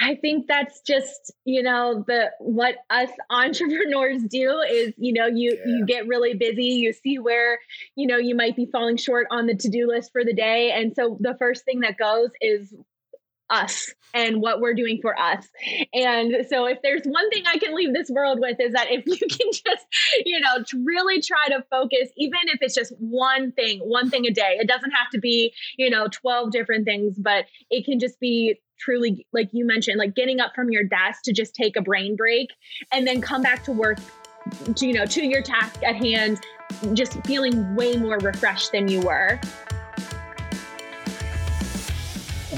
I think that's just, you know, the what us entrepreneurs do is, you know, you yeah. you get really busy, you see where, you know, you might be falling short on the to-do list for the day, and so the first thing that goes is us and what we're doing for us. And so if there's one thing I can leave this world with is that if you can just, you know, really try to focus even if it's just one thing, one thing a day. It doesn't have to be, you know, 12 different things, but it can just be truly like you mentioned like getting up from your desk to just take a brain break and then come back to work to, you know to your task at hand just feeling way more refreshed than you were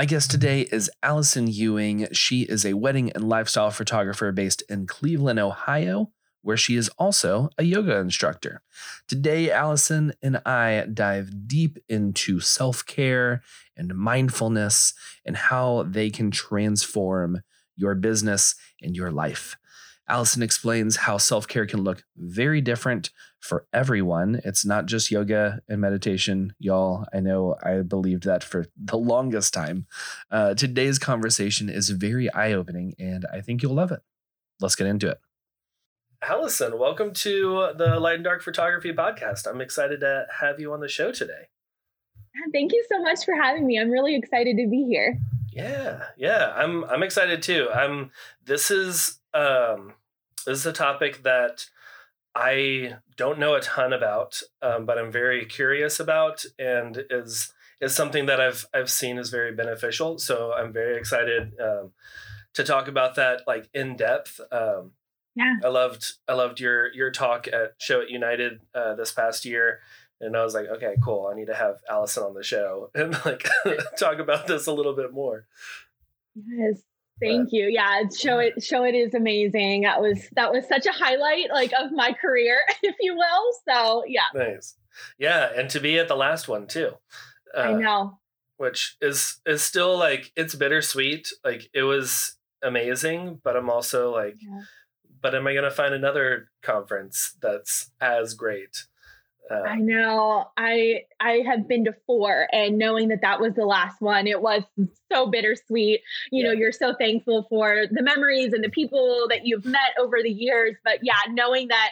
My guest today is Allison Ewing. She is a wedding and lifestyle photographer based in Cleveland, Ohio, where she is also a yoga instructor. Today, Allison and I dive deep into self care and mindfulness and how they can transform your business and your life. Allison explains how self care can look very different for everyone. It's not just yoga and meditation, y'all. I know I believed that for the longest time. Uh, today's conversation is very eye opening, and I think you'll love it. Let's get into it. Allison, welcome to the Light and Dark Photography Podcast. I'm excited to have you on the show today. Thank you so much for having me. I'm really excited to be here. Yeah, yeah, I'm I'm excited too. I'm this is um this is a topic that I don't know a ton about, um, but I'm very curious about, and is is something that I've I've seen is very beneficial. So I'm very excited um, to talk about that like in depth. Um, yeah, I loved I loved your your talk at Showit United uh, this past year, and I was like, okay, cool. I need to have Allison on the show and like talk about this a little bit more. Yes, Thank you. Yeah, Showit show it is amazing. That was that was such a highlight like of my career, if you will. So yeah. Nice. Yeah, and to be at the last one too. Uh, I know. Which is is still like it's bittersweet. Like it was amazing, but I'm also like, yeah. but am I gonna find another conference that's as great? Uh, I know. I I have been to four, and knowing that that was the last one, it was so bittersweet. You yeah. know, you're so thankful for the memories and the people that you've met over the years. But yeah, knowing that,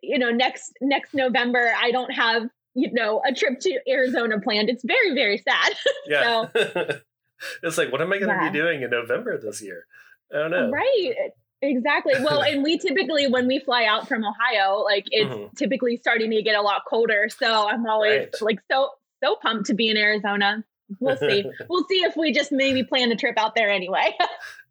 you know, next next November, I don't have you know a trip to Arizona planned. It's very very sad. Yeah. so, it's like, what am I going to yeah. be doing in November this year? I don't know. Right. Exactly. Well, and we typically, when we fly out from Ohio, like it's mm-hmm. typically starting to get a lot colder. So I'm always right. like so, so pumped to be in Arizona. We'll see. we'll see if we just maybe plan a trip out there anyway.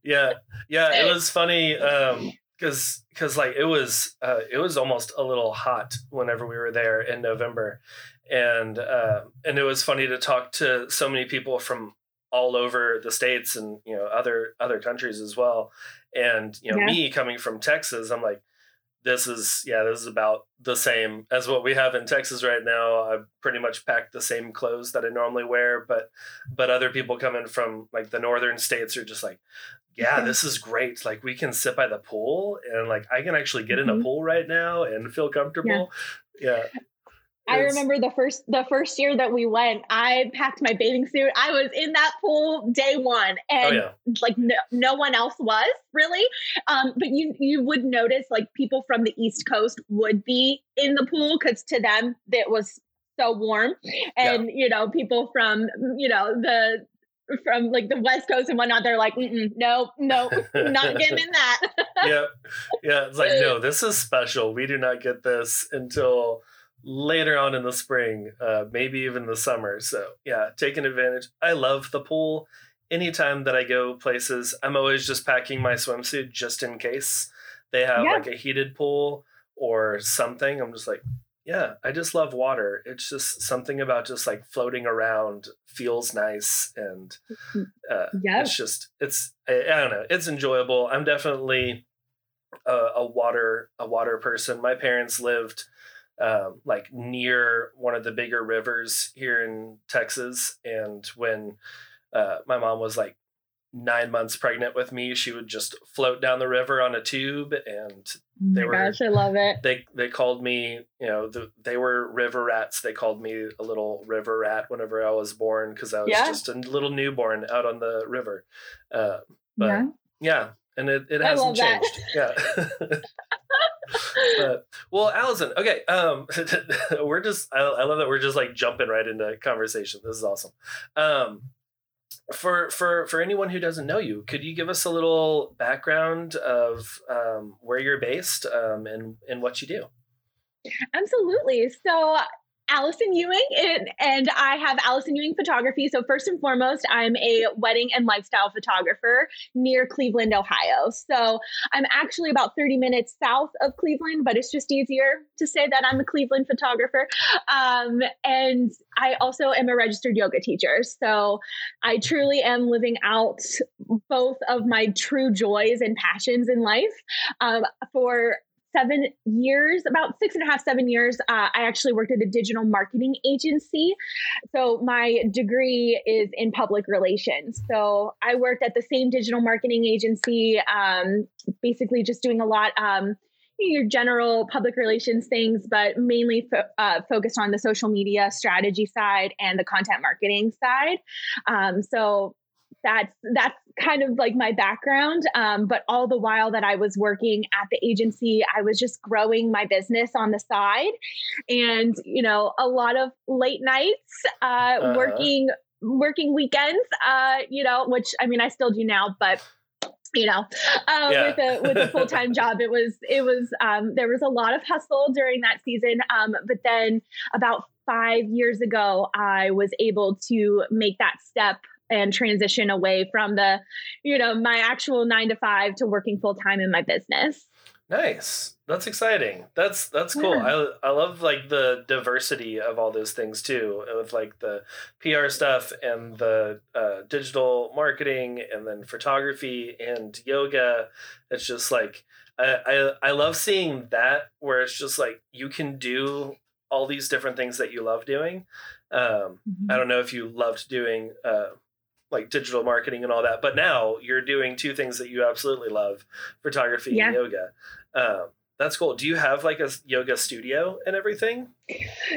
yeah. Yeah. It was funny. Um, cause, cause like it was, uh, it was almost a little hot whenever we were there in November. And, uh, and it was funny to talk to so many people from all over the states and you know other other countries as well and you know yeah. me coming from texas i'm like this is yeah this is about the same as what we have in texas right now i pretty much packed the same clothes that i normally wear but but other people coming from like the northern states are just like yeah this is great like we can sit by the pool and like i can actually get mm-hmm. in a mm-hmm. pool right now and feel comfortable yeah, yeah. I remember the first the first year that we went, I packed my bathing suit. I was in that pool day one, and oh, yeah. like no, no one else was really. Um, but you you would notice like people from the East Coast would be in the pool because to them it was so warm, and yeah. you know people from you know the from like the West Coast and whatnot, they're like, no, no, not getting in that. yeah, yeah. It's like no, this is special. We do not get this until later on in the spring, uh, maybe even the summer. So yeah, taking advantage. I love the pool. Anytime that I go places, I'm always just packing my swimsuit just in case they have yeah. like a heated pool or something. I'm just like, Yeah, I just love water. It's just something about just like floating around feels nice, and mm-hmm. uh, yeah, it's just it's I, I, don't know, it's enjoyable. I'm definitely a, a water a water person. My parents lived um, like near one of the bigger rivers here in Texas, and when uh, my mom was like nine months pregnant with me, she would just float down the river on a tube, and oh they oh were. Gosh, I love it. They they called me, you know, the, they were river rats. They called me a little river rat whenever I was born because I was yeah. just a little newborn out on the river. Uh, but yeah. yeah, and it, it hasn't changed. Yeah. well, Allison, okay. Um, we're just, I, I, love that we're just like jumping right into conversation. This is awesome. Um, for for for anyone who doesn't know you, could you give us a little background of um, where you're based um, and and what you do? Absolutely. So Allison Ewing, and, and I have Allison Ewing Photography. So, first and foremost, I'm a wedding and lifestyle photographer near Cleveland, Ohio. So, I'm actually about 30 minutes south of Cleveland, but it's just easier to say that I'm a Cleveland photographer. Um, and I also am a registered yoga teacher. So, I truly am living out both of my true joys and passions in life um, for seven years, about six and a half, seven years, uh, I actually worked at a digital marketing agency. So my degree is in public relations. So I worked at the same digital marketing agency, um, basically just doing a lot. Um, your general public relations things, but mainly fo- uh, focused on the social media strategy side and the content marketing side. Um, so that's that's kind of like my background um, but all the while that i was working at the agency i was just growing my business on the side and you know a lot of late nights uh, uh-huh. working working weekends uh, you know which i mean i still do now but you know uh, yeah. with a with a full-time job it was it was um, there was a lot of hustle during that season um, but then about five years ago i was able to make that step and transition away from the, you know, my actual nine to five to working full time in my business. Nice. That's exciting. That's that's cool. Yeah. I I love like the diversity of all those things too, with like the PR stuff and the uh, digital marketing and then photography and yoga. It's just like I, I I love seeing that where it's just like you can do all these different things that you love doing. Um, mm-hmm. I don't know if you loved doing uh, like digital marketing and all that. But now you're doing two things that you absolutely love: photography yeah. and yoga. Um, that's cool. Do you have like a yoga studio and everything?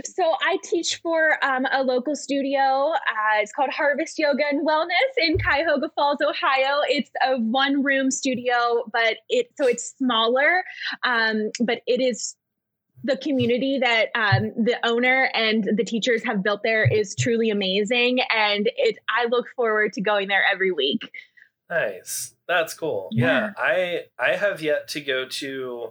So I teach for um, a local studio. Uh, it's called Harvest Yoga and Wellness in Cuyahoga Falls, Ohio. It's a one room studio, but it so it's smaller, um, but it is the community that um, the owner and the teachers have built there is truly amazing. And it i look forward to going there every week. Nice. That's cool. Yeah, yeah i i have yet to go to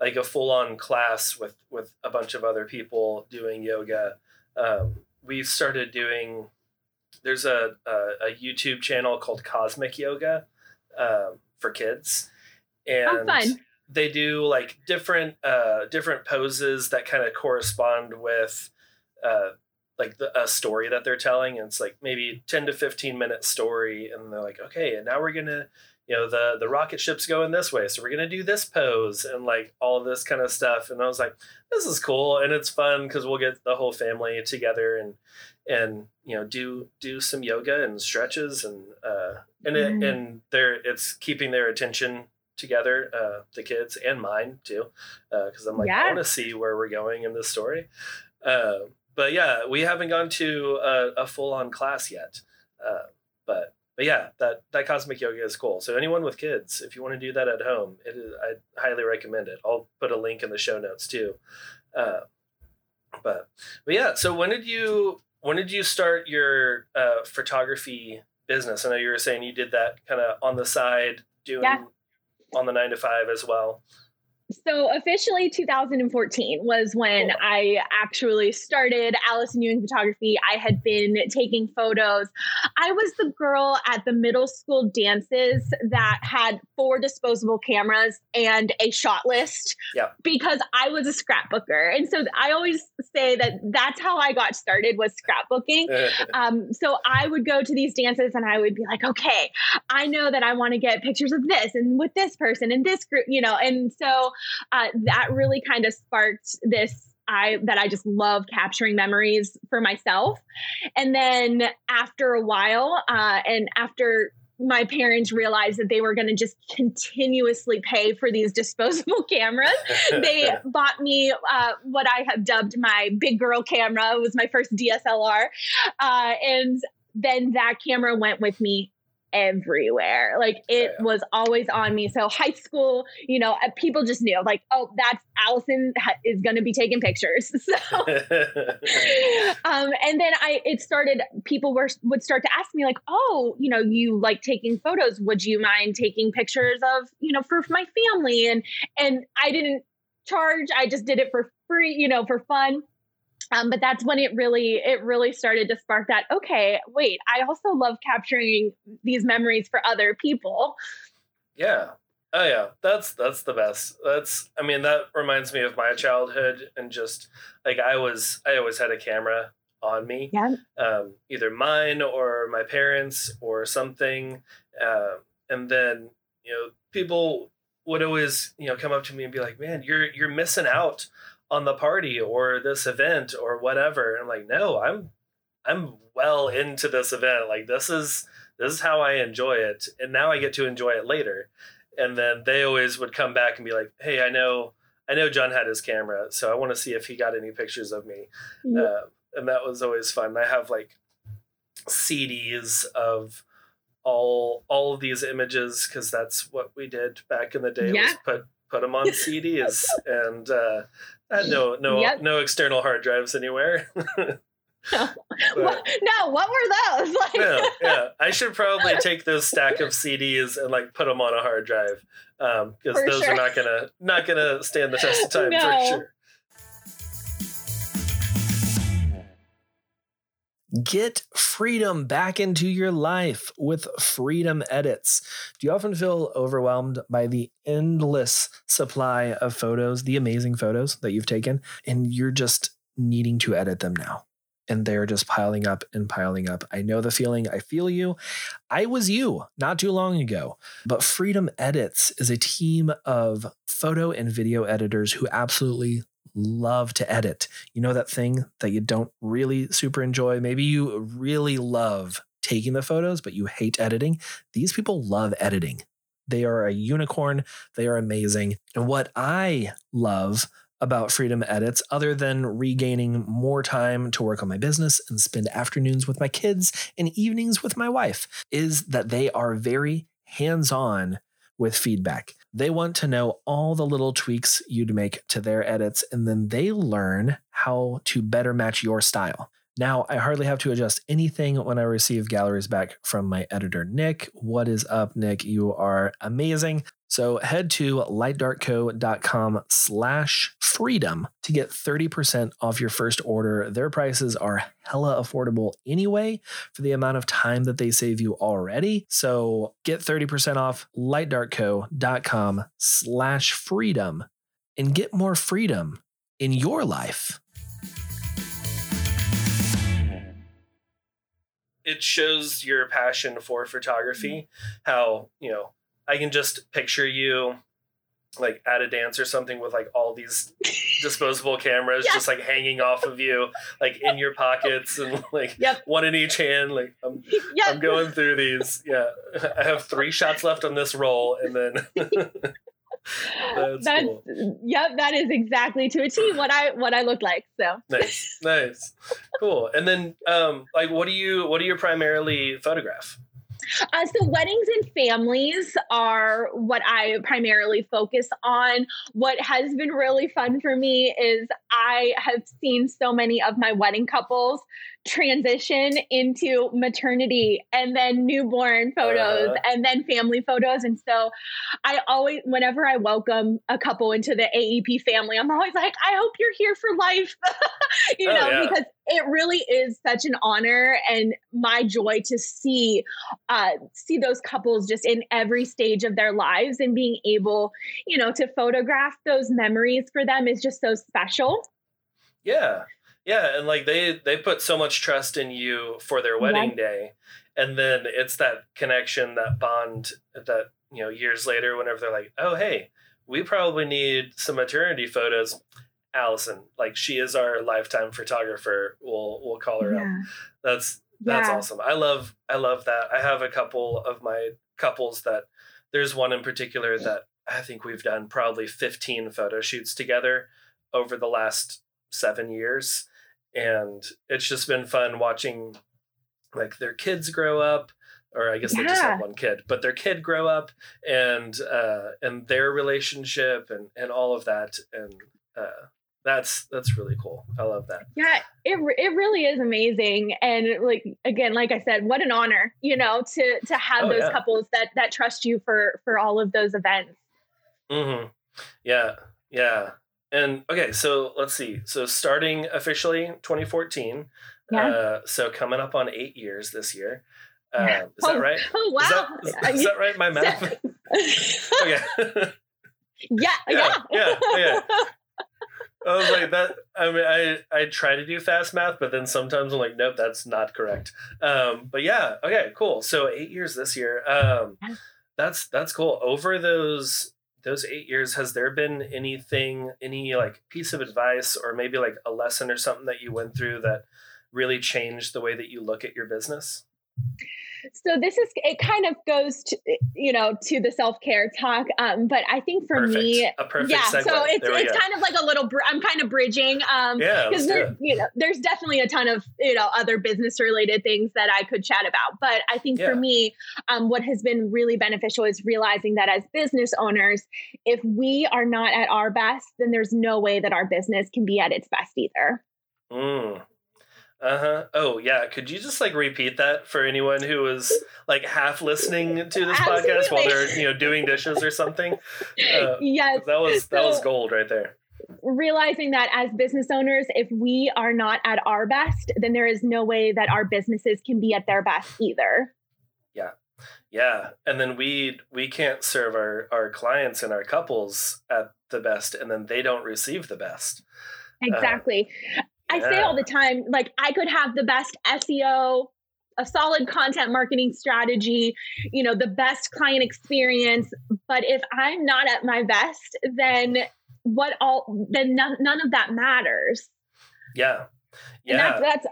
like a full-on class with with a bunch of other people doing yoga. Um, we've started doing there's a, a, a youtube channel called cosmic yoga um, for kids. And oh, they do like different uh different poses that kind of correspond with uh like the, a story that they're telling and it's like maybe 10 to 15 minute story and they're like okay and now we're gonna you know the the rocket ship's going this way so we're gonna do this pose and like all of this kind of stuff and i was like this is cool and it's fun because we'll get the whole family together and and you know do do some yoga and stretches and uh and mm. it and they're it's keeping their attention together, uh, the kids and mine too, because uh, I'm like, yeah. I want to see where we're going in this story. Uh, but yeah, we haven't gone to a, a full on class yet. Uh, but but yeah, that that cosmic yoga is cool. So anyone with kids, if you want to do that at home, it is, I highly recommend it. I'll put a link in the show notes too. Uh, but but yeah, so when did you when did you start your uh, photography business? I know you were saying you did that kind of on the side doing yeah on the nine to five as well? So officially 2014 was when. I actually started Allison Ewing Photography. I had been taking photos I was the girl at the middle school dances that had four disposable cameras and a shot list yeah. because I was a scrapbooker. And so I always say that that's how I got started was scrapbooking. um, so I would go to these dances and I would be like, okay, I know that I want to get pictures of this and with this person and this group, you know. And so uh, that really kind of sparked this I that I just love capturing memories for myself. And then after a while, uh, and after my parents realized that they were going to just continuously pay for these disposable cameras. they bought me uh, what I have dubbed my big girl camera. It was my first DSLR. Uh, and then that camera went with me everywhere. Like it yeah. was always on me. So high school, you know, uh, people just knew like, oh, that's Allison is going to be taking pictures. So, um, and then I, it started, people were, would start to ask me like, oh, you know, you like taking photos. Would you mind taking pictures of, you know, for my family? And, and I didn't charge. I just did it for free, you know, for fun. Um, but that's when it really it really started to spark that okay wait i also love capturing these memories for other people. Yeah. Oh yeah. That's that's the best. That's i mean that reminds me of my childhood and just like i was i always had a camera on me yeah. um, either mine or my parents or something uh, and then you know people would always you know come up to me and be like man you're you're missing out on the party or this event or whatever. And I'm like, no, I'm I'm well into this event. Like this is this is how I enjoy it. And now I get to enjoy it later. And then they always would come back and be like, hey, I know I know John had his camera, so I want to see if he got any pictures of me. Yeah. Uh, and that was always fun. I have like CDs of all all of these images because that's what we did back in the day yeah. was put put them on CDs and uh, had no no yep. no external hard drives anywhere. no. But, no, what were those? Like, no, yeah, I should probably take those stack of CDs and like put them on a hard drive because um, those sure. are not gonna not gonna stand the test of time no. for sure. Get freedom back into your life with Freedom Edits. Do you often feel overwhelmed by the endless supply of photos, the amazing photos that you've taken, and you're just needing to edit them now? And they're just piling up and piling up. I know the feeling. I feel you. I was you not too long ago. But Freedom Edits is a team of photo and video editors who absolutely love to edit. You know that thing that you don't really super enjoy? Maybe you really love taking the photos, but you hate editing. These people love editing. They are a unicorn. They are amazing. And what I love about Freedom Edits, other than regaining more time to work on my business and spend afternoons with my kids and evenings with my wife, is that they are very hands on with feedback. They want to know all the little tweaks you'd make to their edits, and then they learn how to better match your style. Now, I hardly have to adjust anything when I receive galleries back from my editor, Nick. What is up, Nick? You are amazing. So head to lightdarkco.com slash freedom to get 30% off your first order. Their prices are hella affordable anyway for the amount of time that they save you already. So get 30% off lightdarkco.com slash freedom and get more freedom in your life. It shows your passion for photography, how, you know, I can just picture you like at a dance or something with like all these disposable cameras yes. just like hanging off of you like in your pockets and like yep. one in each hand like I'm yep. I'm going through these yeah I have 3 shots left on this roll and then That's, That's cool. yep, that is exactly to a T what I what I look like. So nice, nice, cool. And then, um, like, what do you what do you primarily photograph? Uh, so weddings and families are what I primarily focus on. What has been really fun for me is I have seen so many of my wedding couples transition into maternity and then newborn photos uh, and then family photos. And so I always, whenever I welcome a couple into the AEP family, I'm always like, I hope you're here for life, you oh, know, yeah. because it really is such an honor and my joy to see uh, see those couples just in every stage of their lives and being able, you know, to photograph those memories for them is just so special. Yeah. Yeah, and like they they put so much trust in you for their wedding right. day. And then it's that connection, that bond that, you know, years later whenever they're like, "Oh, hey, we probably need some maternity photos." Allison, like she is our lifetime photographer. We'll we'll call her yeah. up. That's that's yeah. awesome. I love I love that. I have a couple of my couples that there's one in particular that I think we've done probably 15 photo shoots together over the last 7 years and it's just been fun watching like their kids grow up or I guess yeah. they just have one kid, but their kid grow up and uh and their relationship and and all of that and uh that's that's really cool. I love that. Yeah, it it really is amazing, and like again, like I said, what an honor, you know, to to have oh, those yeah. couples that that trust you for for all of those events. Hmm. Yeah. Yeah. And okay, so let's see. So starting officially 2014. Yeah. Uh, so coming up on eight years this year. Uh, is oh, that right? Oh wow! Is that, is, is that right? My math. okay. yeah, yeah, yeah, yeah. I was like that. I mean, I I try to do fast math, but then sometimes I'm like, nope, that's not correct. Um, but yeah, okay, cool. So eight years this year. Um, that's that's cool. Over those those eight years, has there been anything, any like piece of advice, or maybe like a lesson or something that you went through that really changed the way that you look at your business? So this is it kind of goes to you know to the self-care talk um but i think for perfect. me a perfect yeah segue. so it's it's go. kind of like a little br- i'm kind of bridging um yeah because you know there's definitely a ton of you know other business related things that i could chat about but i think yeah. for me um what has been really beneficial is realizing that as business owners if we are not at our best then there's no way that our business can be at its best either mm. Uh huh. Oh yeah. Could you just like repeat that for anyone who was like half listening to this Absolutely. podcast while they're you know doing dishes or something? Uh, yes. That was that so, was gold right there. Realizing that as business owners, if we are not at our best, then there is no way that our businesses can be at their best either. Yeah. Yeah. And then we we can't serve our our clients and our couples at the best, and then they don't receive the best. Uh, exactly. Uh, I say all the time, like I could have the best SEO, a solid content marketing strategy, you know, the best client experience, but if I'm not at my best, then what all then none, none of that matters. Yeah. Yeah. That's, that's,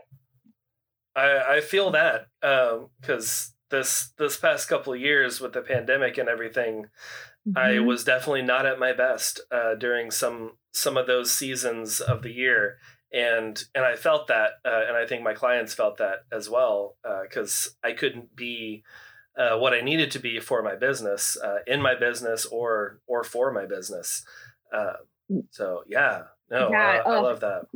I I feel that um cuz this this past couple of years with the pandemic and everything mm-hmm. I was definitely not at my best uh during some some of those seasons of the year and and I felt that, uh, and I think my clients felt that as well, because uh, I couldn't be uh, what I needed to be for my business, uh, in my business, or or for my business. Uh, so yeah, no, yeah, I, I love that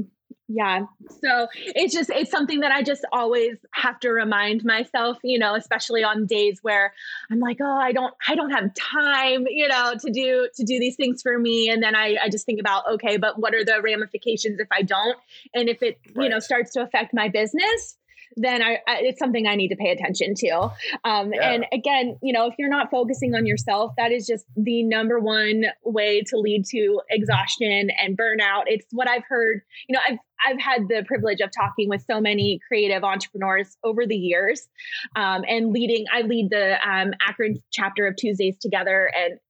yeah. So it's just it's something that i just always have to remind myself you know especially on days where i'm like oh i don't i don't have time you know to do to do these things for me. And then i, I just think about okay but what are the ramifications if i don't? And if it right. you know starts to affect my business then I, I, it's something I need to pay attention to. Um, yeah. And again, you know, if you're not focusing on yourself, that is just the number one way to lead to exhaustion and burnout. It's what I've heard. You know, I've I've had the privilege of talking with so many creative entrepreneurs over the years, um, and leading. I lead the um, Akron chapter of Tuesdays Together, and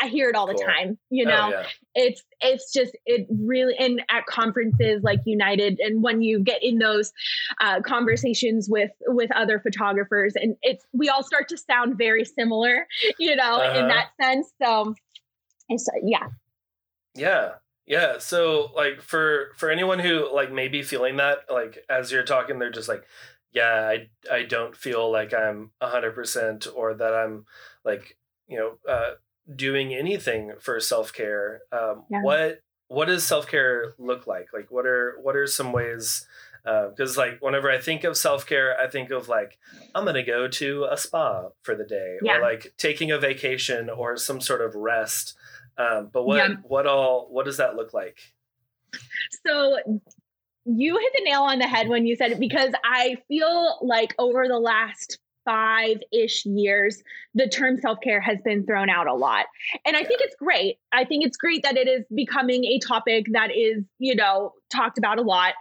I hear it all cool. the time. You oh, know, oh, yeah. it's it's just it really and at conferences like United, and when you get in those uh, conversations with with other photographers, and it's we all start to sound very similar. You know, uh-huh. in that sense. So, it's yeah, yeah. Yeah, so like for for anyone who like may be feeling that like as you're talking they're just like yeah, I I don't feel like I'm 100% or that I'm like, you know, uh doing anything for self care, um, yeah. what what does self care look like? Like, what are what are some ways? Because uh, like whenever I think of self care, I think of like I'm gonna go to a spa for the day, yeah. or like taking a vacation, or some sort of rest. Um, but what yeah. what all what does that look like? So you hit the nail on the head when you said it because I feel like over the last five ish years, the term self care has been thrown out a lot. And I think it's great. I think it's great that it is becoming a topic that is, you know, talked about a lot.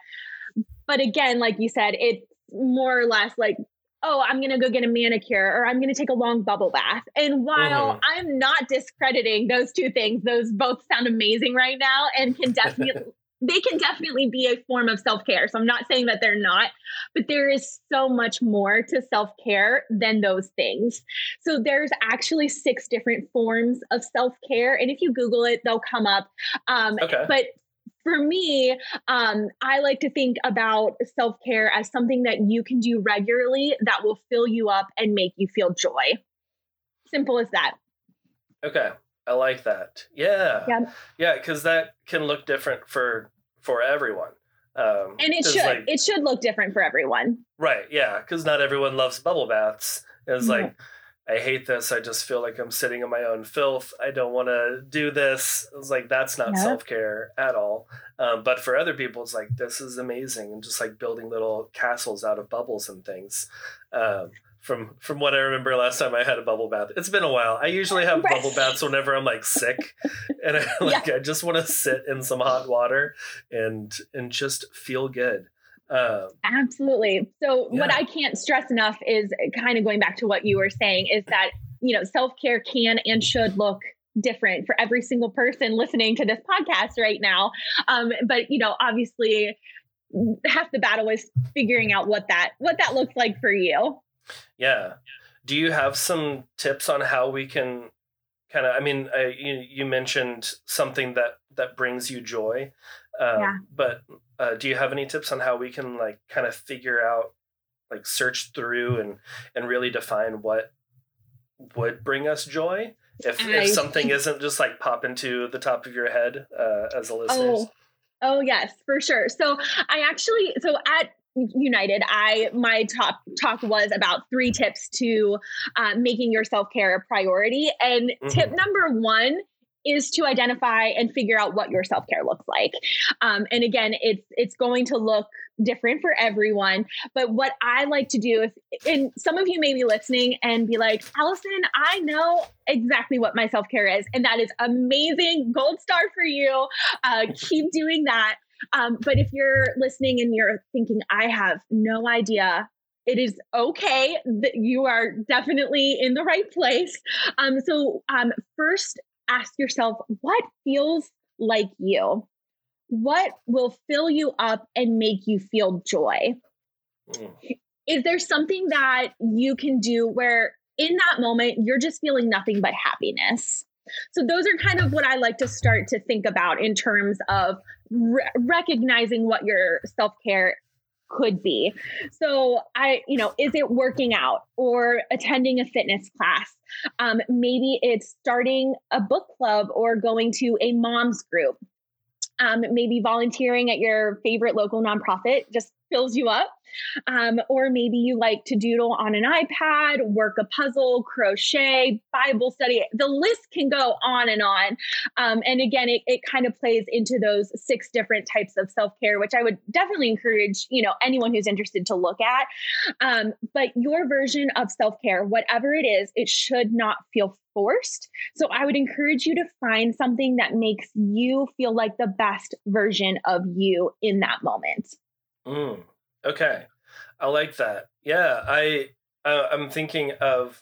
But again, like you said, it's more or less like, oh, I'm going to go get a manicure or I'm going to take a long bubble bath. And while mm-hmm. I'm not discrediting those two things, those both sound amazing right now and can definitely they can definitely be a form of self care. So I'm not saying that they're not, but there is so much more to self care than those things. So there's actually six different forms of self care. And if you Google it, they'll come up. Um, okay. But for me, um, I like to think about self care as something that you can do regularly that will fill you up and make you feel joy. Simple as that. Okay. I like that. Yeah. Yeah. Yeah, because that can look different for for everyone. Um, and it should like, it should look different for everyone. Right. Yeah. Because not everyone loves bubble baths. It's mm-hmm. like I hate this. I just feel like I'm sitting in my own filth. I don't want to do this. It's like that's not yeah. self care at all. Um, but for other people, it's like this is amazing and just like building little castles out of bubbles and things. Um, from from what I remember last time I had a bubble bath. It's been a while. I usually have right. bubble baths whenever I'm like sick, and I like yeah. I just want to sit in some hot water and and just feel good. Um, Absolutely. So yeah. what I can't stress enough is kind of going back to what you were saying is that you know self care can and should look different for every single person listening to this podcast right now. Um, but you know, obviously half the battle is figuring out what that what that looks like for you. Yeah. Do you have some tips on how we can kind of? I mean, I, you you mentioned something that that brings you joy, um, yeah. but uh, do you have any tips on how we can like kind of figure out, like, search through and and really define what would bring us joy? If I, if something isn't just like pop into the top of your head uh, as a listener. Oh. Oh yes, for sure. So I actually so at United, I my top talk was about three tips to uh, making your self care a priority. And mm-hmm. tip number one is to identify and figure out what your self care looks like. Um, and again, it's it's going to look different for everyone. But what I like to do, if and some of you may be listening and be like, Allison, I know exactly what my self care is, and that is amazing, gold star for you. Uh, keep doing that. Um, but if you're listening and you're thinking, I have no idea, it is okay that you are definitely in the right place. Um, so, um, first, ask yourself what feels like you? What will fill you up and make you feel joy? Mm. Is there something that you can do where in that moment you're just feeling nothing but happiness? So, those are kind of what I like to start to think about in terms of re- recognizing what your self care could be. So, I, you know, is it working out or attending a fitness class? Um, maybe it's starting a book club or going to a mom's group. Um, maybe volunteering at your favorite local nonprofit just fills you up. Um, or maybe you like to doodle on an iPad, work a puzzle, crochet, Bible study. The list can go on and on. Um, and again, it, it kind of plays into those six different types of self care, which I would definitely encourage you know anyone who's interested to look at. Um, but your version of self care, whatever it is, it should not feel forced. So I would encourage you to find something that makes you feel like the best version of you in that moment. Mm, okay, I like that. Yeah, I uh, I'm thinking of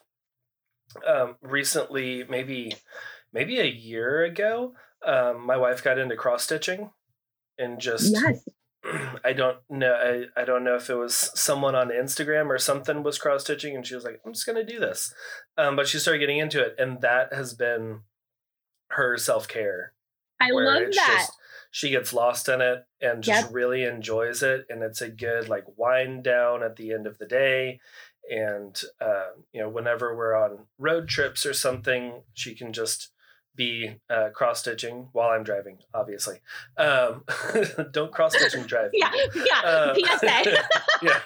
um, recently, maybe maybe a year ago. Um, my wife got into cross stitching, and just yes. I don't know. I, I don't know if it was someone on Instagram or something was cross stitching, and she was like, "I'm just gonna do this," um, but she started getting into it, and that has been her self care. I love that. Just, she gets lost in it and just yep. really enjoys it and it's a good like wind down at the end of the day and uh, you know whenever we're on road trips or something she can just be uh, cross stitching while I'm driving, obviously. Um, don't cross stitch and drive. yeah, yeah. Uh, PSA. yeah.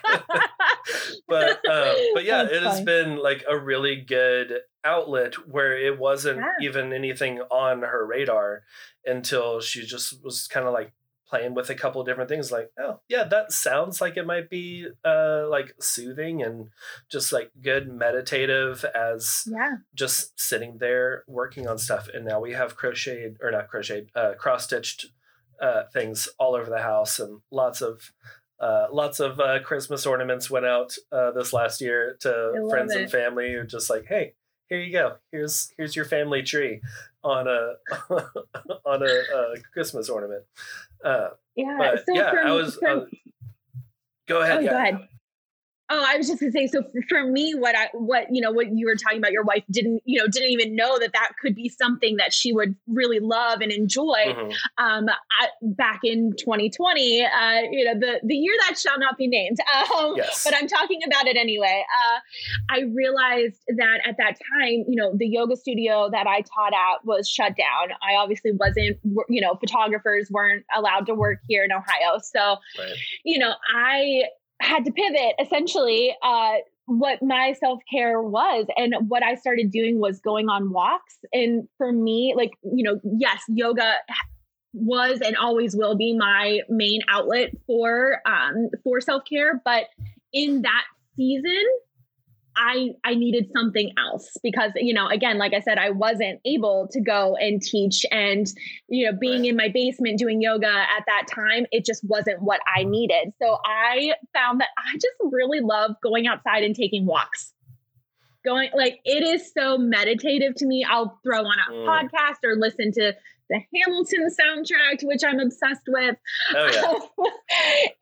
But uh, but yeah, That's it has been like a really good outlet where it wasn't yeah. even anything on her radar until she just was kind of like playing with a couple of different things like oh yeah that sounds like it might be uh like soothing and just like good meditative as yeah. just sitting there working on stuff. And now we have crocheted or not crocheted uh cross stitched uh things all over the house and lots of uh, lots of uh, Christmas ornaments went out uh, this last year to friends it. and family who just like, hey, here you go. Here's here's your family tree on a on a, Christmas ornament. Uh, yeah. So yeah, from, I was. From, go ahead. Oh, yeah. Go ahead. Oh, I was just gonna say. So for, me, what I what you know what you were talking about, your wife didn't you know didn't even know that that could be something that she would really love and enjoy. Mm-hmm. Um, I, back in 2020, uh, you know the the year that shall not be named. Um, yes. But I'm talking about it anyway. Uh, I realized that at that time, you know, the yoga studio that I taught at was shut down. I obviously wasn't, you know, photographers weren't allowed to work here in Ohio, so right. you know I had to pivot essentially uh, what my self care was. And what I started doing was going on walks. And for me, like, you know, yes, yoga was and always will be my main outlet for um for self-care but in that season I I needed something else because you know again like I said I wasn't able to go and teach and you know being right. in my basement doing yoga at that time it just wasn't what I needed. So I found that I just really love going outside and taking walks. Going like it is so meditative to me. I'll throw on a mm. podcast or listen to the Hamilton soundtrack, which I'm obsessed with. Oh yeah.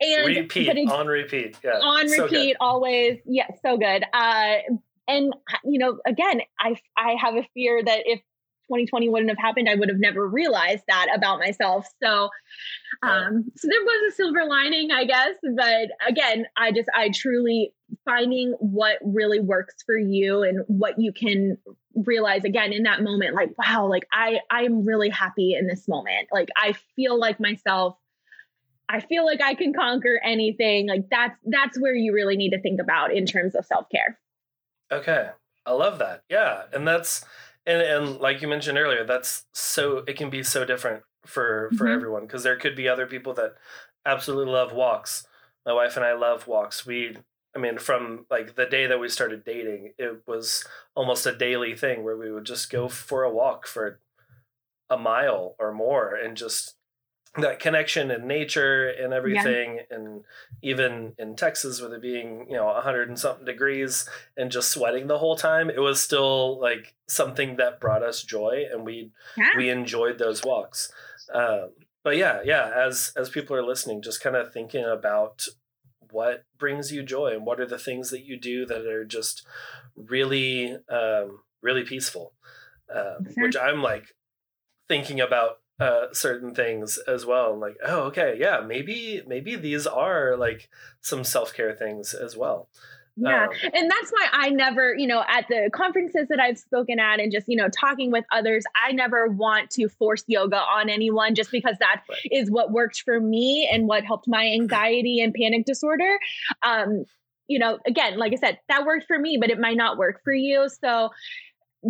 and repeat on repeat. Yeah. On so repeat good. always. Yeah, so good. Uh and you know, again, I I have a fear that if 2020 wouldn't have happened, I would have never realized that about myself. So um so there was a silver lining, I guess. But again, I just I truly finding what really works for you and what you can realize again in that moment like wow like i i'm really happy in this moment. Like i feel like myself i feel like i can conquer anything. Like that's that's where you really need to think about in terms of self-care. Okay. I love that. Yeah. And that's and and like you mentioned earlier that's so it can be so different for for mm-hmm. everyone because there could be other people that absolutely love walks. My wife and i love walks. We I mean, from like the day that we started dating, it was almost a daily thing where we would just go for a walk for a mile or more and just that connection in nature and everything yeah. and even in texas with it being you know 100 and something degrees and just sweating the whole time it was still like something that brought us joy and we yeah. we enjoyed those walks um, but yeah yeah as as people are listening just kind of thinking about what brings you joy and what are the things that you do that are just really um, really peaceful uh, which i'm like thinking about uh, certain things as well. I'm like oh okay yeah maybe maybe these are like some self-care things as well yeah. Um, and that's why I never, you know, at the conferences that I've spoken at and just, you know, talking with others, I never want to force yoga on anyone just because that right. is what worked for me and what helped my anxiety and panic disorder. Um, you know, again, like I said, that worked for me, but it might not work for you. So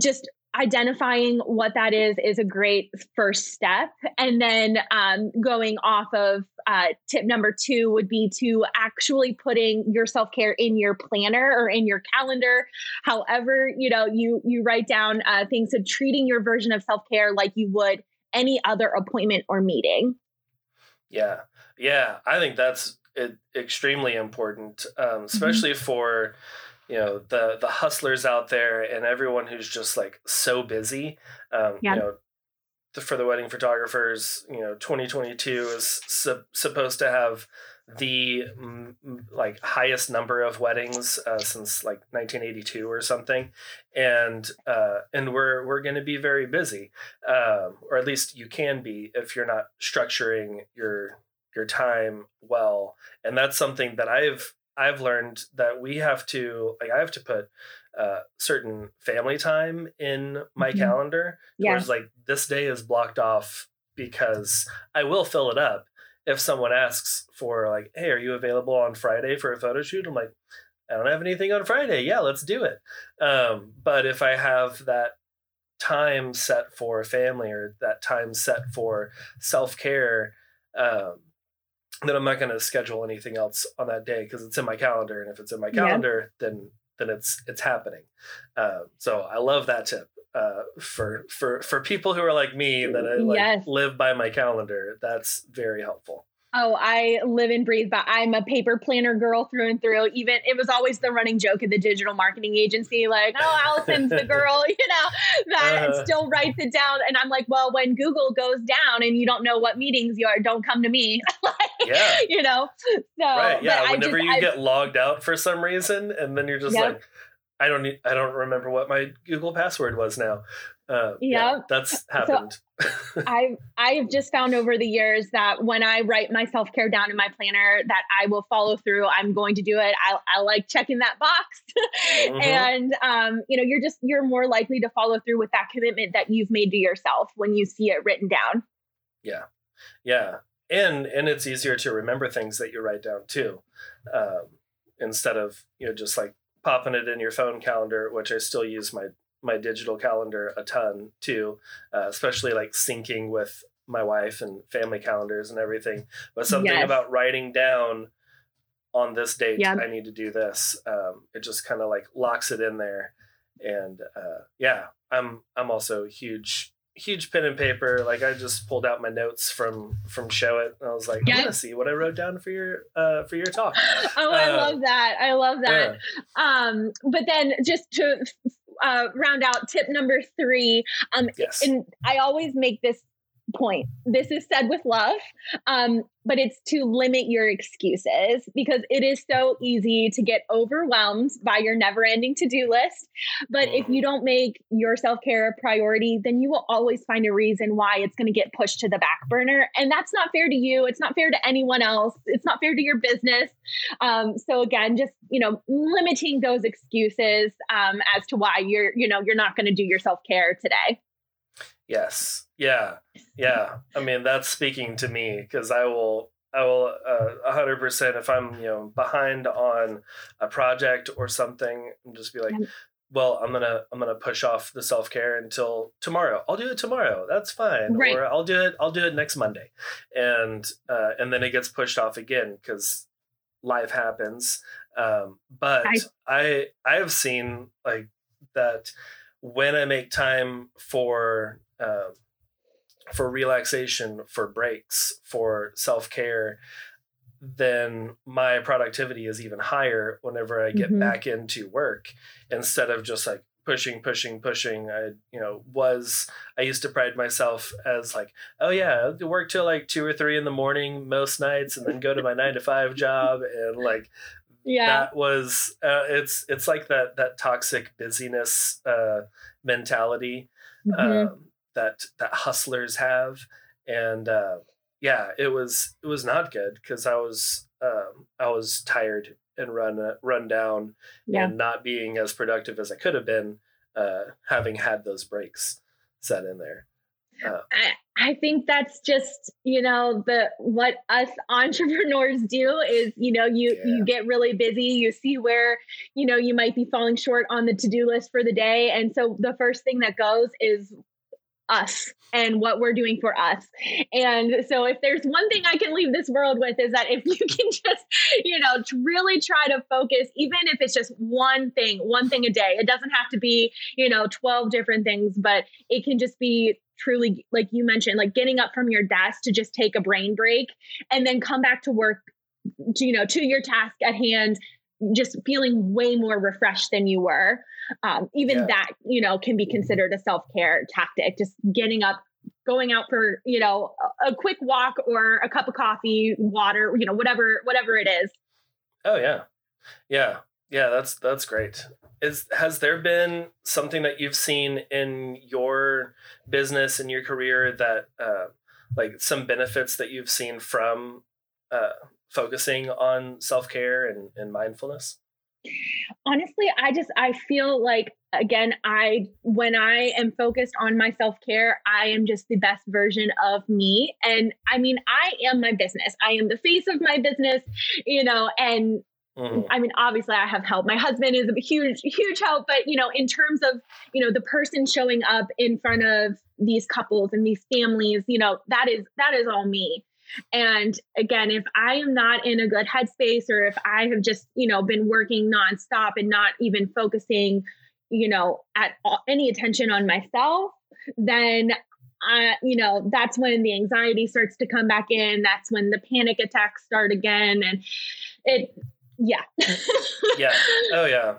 just identifying what that is is a great first step and then um, going off of uh, tip number two would be to actually putting your self-care in your planner or in your calendar however you know you you write down uh, things of treating your version of self-care like you would any other appointment or meeting yeah yeah i think that's extremely important um, mm-hmm. especially mm-hmm. for you know the the hustlers out there and everyone who's just like so busy um yeah. you know the, for the wedding photographers you know 2022 is su- supposed to have the m- like highest number of weddings uh, since like 1982 or something and uh, and we're we're going to be very busy um, or at least you can be if you're not structuring your your time well and that's something that i've I've learned that we have to like I have to put uh, certain family time in my mm-hmm. calendar. Yeah. Whereas like this day is blocked off because I will fill it up if someone asks for like, hey, are you available on Friday for a photo shoot? I'm like, I don't have anything on Friday. Yeah, let's do it. Um, but if I have that time set for family or that time set for self care, um, then I'm not going to schedule anything else on that day because it's in my calendar, and if it's in my calendar, yeah. then then it's it's happening. Uh, so I love that tip uh, for for for people who are like me that I like yes. live by my calendar. That's very helpful. Oh, I live and breathe, but I'm a paper planner girl through and through. Even it was always the running joke at the digital marketing agency, like, oh, Allison's the girl, you know, that uh, still writes it down. And I'm like, well, when Google goes down and you don't know what meetings you are, don't come to me. like, yeah. You know? So, right. Yeah. Whenever just, you I, get logged out for some reason, and then you're just yep. like, I don't need, I don't remember what my Google password was now. Uh, yep. Yeah, that's happened. So I've I've just found over the years that when I write my self care down in my planner, that I will follow through. I'm going to do it. I, I like checking that box, mm-hmm. and um, you know, you're just you're more likely to follow through with that commitment that you've made to yourself when you see it written down. Yeah, yeah, and and it's easier to remember things that you write down too, um, instead of you know just like popping it in your phone calendar, which I still use my my digital calendar a ton too, uh, especially like syncing with my wife and family calendars and everything. But something yes. about writing down on this date. I need to do this. Um, it just kind of like locks it in there. And uh, yeah, I'm I'm also huge huge pen and paper. Like I just pulled out my notes from from Showit. And I was like, yep. I want to see what I wrote down for your uh for your talk. oh, I uh, love that. I love that. Yeah. Um, but then just to uh, round out tip number three. Um, yes. And I always make this point. This is said with love, um, but it's to limit your excuses because it is so easy to get overwhelmed by your never ending to do list. But if you mm-hmm. don't make your self care a priority, then you will always find a reason why it's going to get pushed to the back burner. And that's not fair to you. It's not fair to anyone else. It's not fair to your business. Um, so again, just, you know, limiting those excuses um, as to why you're, you know, you're not going to do your self care today. Yes. Yeah. Yeah. I mean, that's speaking to me because I will, I will, uh, a hundred percent, if I'm, you know, behind on a project or something, and just be like, well, I'm gonna, I'm gonna push off the self care until tomorrow. I'll do it tomorrow. That's fine. Right. Or I'll do it, I'll do it next Monday. And, uh, and then it gets pushed off again because life happens. Um, but I, I, I have seen like that when I make time for, um, for relaxation, for breaks, for self care, then my productivity is even higher whenever I get mm-hmm. back into work instead of just like pushing, pushing, pushing. I, you know, was, I used to pride myself as like, oh yeah, I work till like two or three in the morning most nights and then go to my nine to five job. And like, yeah, that was, uh, it's, it's like that, that toxic busyness, uh, mentality. Mm-hmm. Um, that that hustlers have and uh, yeah it was it was not good because i was um, i was tired and run uh, run down yeah. and not being as productive as i could have been uh, having had those breaks set in there uh, I, I think that's just you know the what us entrepreneurs do is you know you yeah. you get really busy you see where you know you might be falling short on the to-do list for the day and so the first thing that goes is us and what we're doing for us. And so if there's one thing I can leave this world with is that if you can just, you know, really try to focus, even if it's just one thing, one thing a day, it doesn't have to be, you know, 12 different things, but it can just be truly, like you mentioned, like getting up from your desk to just take a brain break and then come back to work, to, you know, to your task at hand, just feeling way more refreshed than you were. Um, even yeah. that you know can be considered a self-care tactic just getting up going out for you know a, a quick walk or a cup of coffee water you know whatever whatever it is. Oh yeah. Yeah. Yeah that's that's great. Is has there been something that you've seen in your business in your career that uh, like some benefits that you've seen from uh, focusing on self-care and, and mindfulness honestly i just i feel like again i when i am focused on my self-care i am just the best version of me and i mean i am my business i am the face of my business you know and mm-hmm. I mean, obviously, I have help. My husband is a huge, huge help. But you know, in terms of you know the person showing up in front of these couples and these families, you know, that is that is all me. And again, if I am not in a good headspace or if I have just, you know, been working nonstop and not even focusing, you know, at all, any attention on myself, then uh, you know, that's when the anxiety starts to come back in. That's when the panic attacks start again. And it, yeah. yeah. Oh, yeah.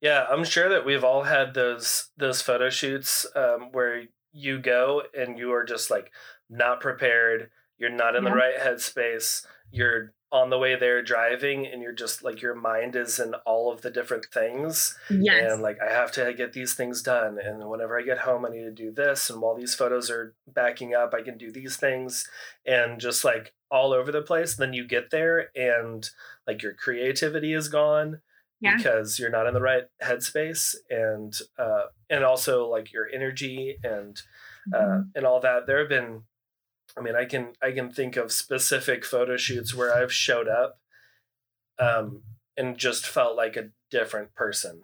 Yeah. I'm sure that we've all had those, those photo shoots um, where you go and you are just like not prepared. You're not in yeah. the right headspace. You're on the way there driving and you're just like your mind is in all of the different things yes. and like i have to get these things done and whenever i get home i need to do this and while these photos are backing up i can do these things and just like all over the place then you get there and like your creativity is gone yeah. because you're not in the right headspace and uh and also like your energy and uh mm-hmm. and all that there have been I mean, I can I can think of specific photo shoots where I've showed up, um, and just felt like a different person.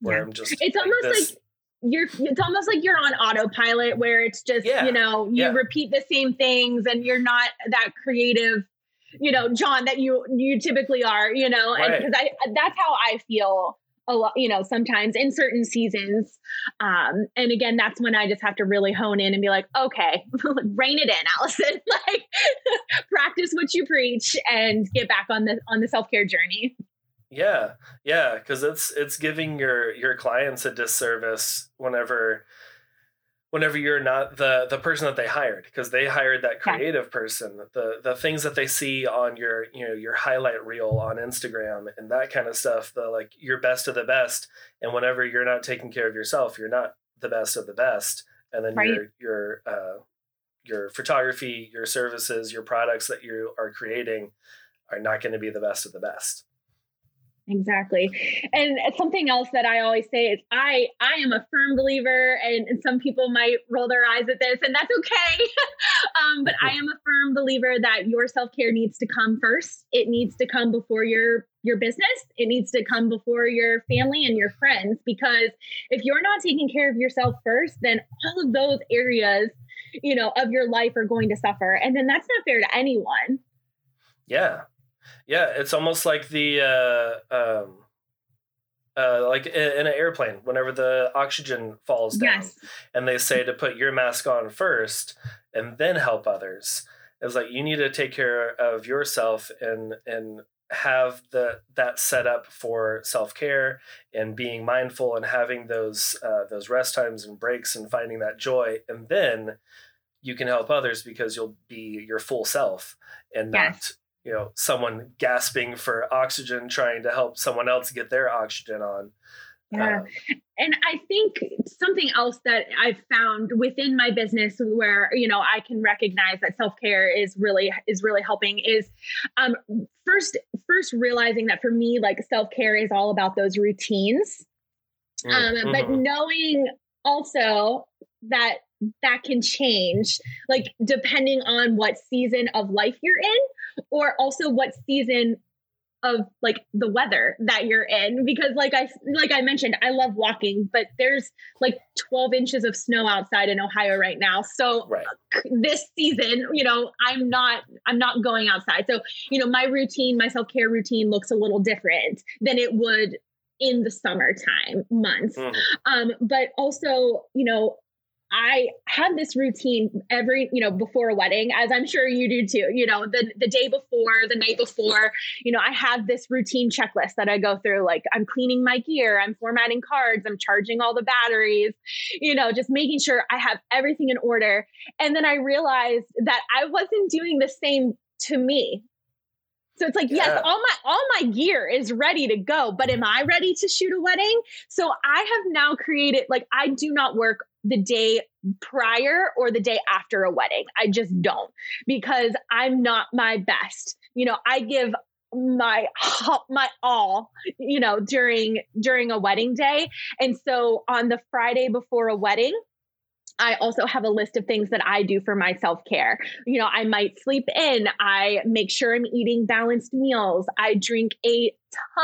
Where yeah. I'm just it's like almost this. like you're it's almost like you're on autopilot where it's just yeah. you know you yeah. repeat the same things and you're not that creative you know john that you you typically are you know right. and because i that's how i feel a lot, you know, sometimes in certain seasons. Um, and again, that's when I just have to really hone in and be like, okay, rein it in, Allison. like practice what you preach and get back on the on the self-care journey. Yeah. Yeah. Cause it's it's giving your your clients a disservice whenever whenever you're not the the person that they hired because they hired that creative yeah. person the the things that they see on your you know your highlight reel on Instagram and that kind of stuff the like your best of the best and whenever you're not taking care of yourself you're not the best of the best and then right. your your uh your photography your services your products that you are creating are not going to be the best of the best Exactly. And something else that I always say is I I am a firm believer and, and some people might roll their eyes at this and that's okay. um, but I am a firm believer that your self-care needs to come first. It needs to come before your your business. It needs to come before your family and your friends because if you're not taking care of yourself first, then all of those areas, you know, of your life are going to suffer. And then that's not fair to anyone. Yeah, yeah, it's almost like the uh, um, uh, like in an airplane whenever the oxygen falls down, yes. and they say to put your mask on first and then help others. It's like you need to take care of yourself and and have the that set up for self care and being mindful and having those uh, those rest times and breaks and finding that joy, and then you can help others because you'll be your full self and yes. You know someone gasping for oxygen trying to help someone else get their oxygen on. Yeah. Um, and i think something else that i've found within my business where you know i can recognize that self-care is really is really helping is um first first realizing that for me like self-care is all about those routines. Mm, um mm-hmm. but knowing also that that can change like depending on what season of life you're in or also what season of like the weather that you're in because like i like i mentioned i love walking but there's like 12 inches of snow outside in ohio right now so right. this season you know i'm not i'm not going outside so you know my routine my self-care routine looks a little different than it would in the summertime months mm. um but also you know I have this routine every, you know, before a wedding, as I'm sure you do too. You know, the the day before, the night before, you know, I have this routine checklist that I go through. Like I'm cleaning my gear, I'm formatting cards, I'm charging all the batteries, you know, just making sure I have everything in order. And then I realized that I wasn't doing the same to me. So it's like, yeah. yes, all my all my gear is ready to go, but am I ready to shoot a wedding? So I have now created like I do not work the day prior or the day after a wedding. I just don't because I'm not my best. You know, I give my my all you know during during a wedding day and so on the friday before a wedding I also have a list of things that I do for my self care. You know, I might sleep in, I make sure I'm eating balanced meals, I drink a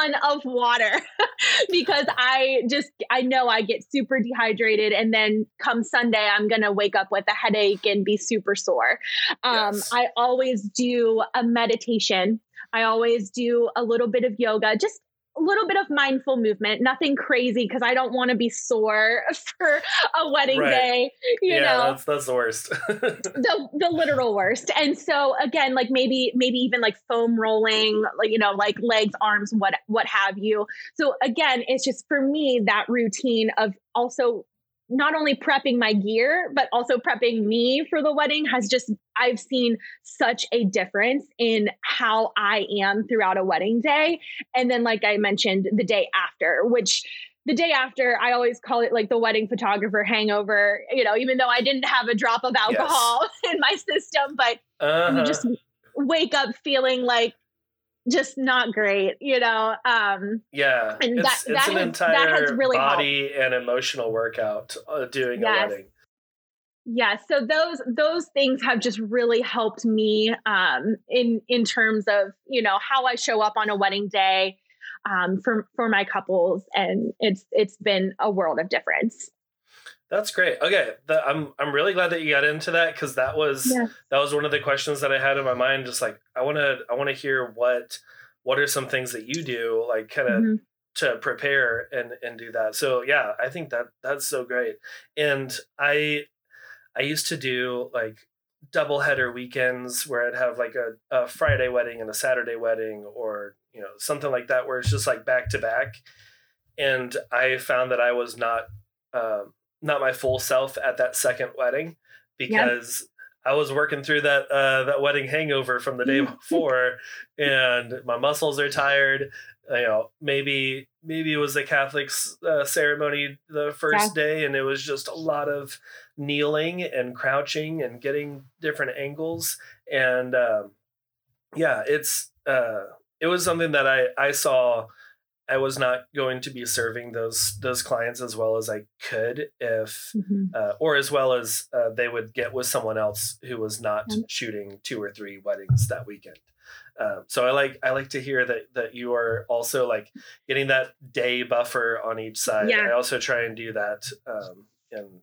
ton of water because I just, I know I get super dehydrated. And then come Sunday, I'm going to wake up with a headache and be super sore. Um, yes. I always do a meditation. I always do a little bit of yoga, just a little bit of mindful movement, nothing crazy because I don't want to be sore for a wedding right. day. You yeah, know, that's that's the worst. the the literal worst. And so again, like maybe maybe even like foam rolling, like you know, like legs, arms, what what have you. So again, it's just for me that routine of also not only prepping my gear, but also prepping me for the wedding has just, I've seen such a difference in how I am throughout a wedding day. And then, like I mentioned, the day after, which the day after, I always call it like the wedding photographer hangover, you know, even though I didn't have a drop of alcohol yes. in my system, but uh-huh. you just wake up feeling like just not great, you know. Um, yeah, and it's, that, it's that an has, entire that has really body helped. and emotional workout uh, doing yes. a wedding. Yeah, so those those things have just really helped me um, in in terms of you know how I show up on a wedding day um, for for my couples, and it's it's been a world of difference. That's great. Okay, the, I'm I'm really glad that you got into that because that was yeah. that was one of the questions that I had in my mind. Just like I want to I want to hear what what are some things that you do like kind of mm-hmm. to prepare and and do that. So yeah, I think that that's so great. And I I used to do like double header weekends where I'd have like a, a Friday wedding and a Saturday wedding or you know something like that where it's just like back to back. And I found that I was not um, not my full self at that second wedding because yep. I was working through that uh, that wedding hangover from the day before, and my muscles are tired. You know, maybe maybe it was the Catholic uh, ceremony the first yeah. day, and it was just a lot of kneeling and crouching and getting different angles, and um, yeah, it's uh, it was something that I I saw I was not going to be serving those those clients as well as I could if mm-hmm. uh, or as well as uh, they would get with someone else who was not mm-hmm. shooting two or three weddings that weekend. Um, so I like I like to hear that that you are also like getting that day buffer on each side. Yeah. I also try and do that um, and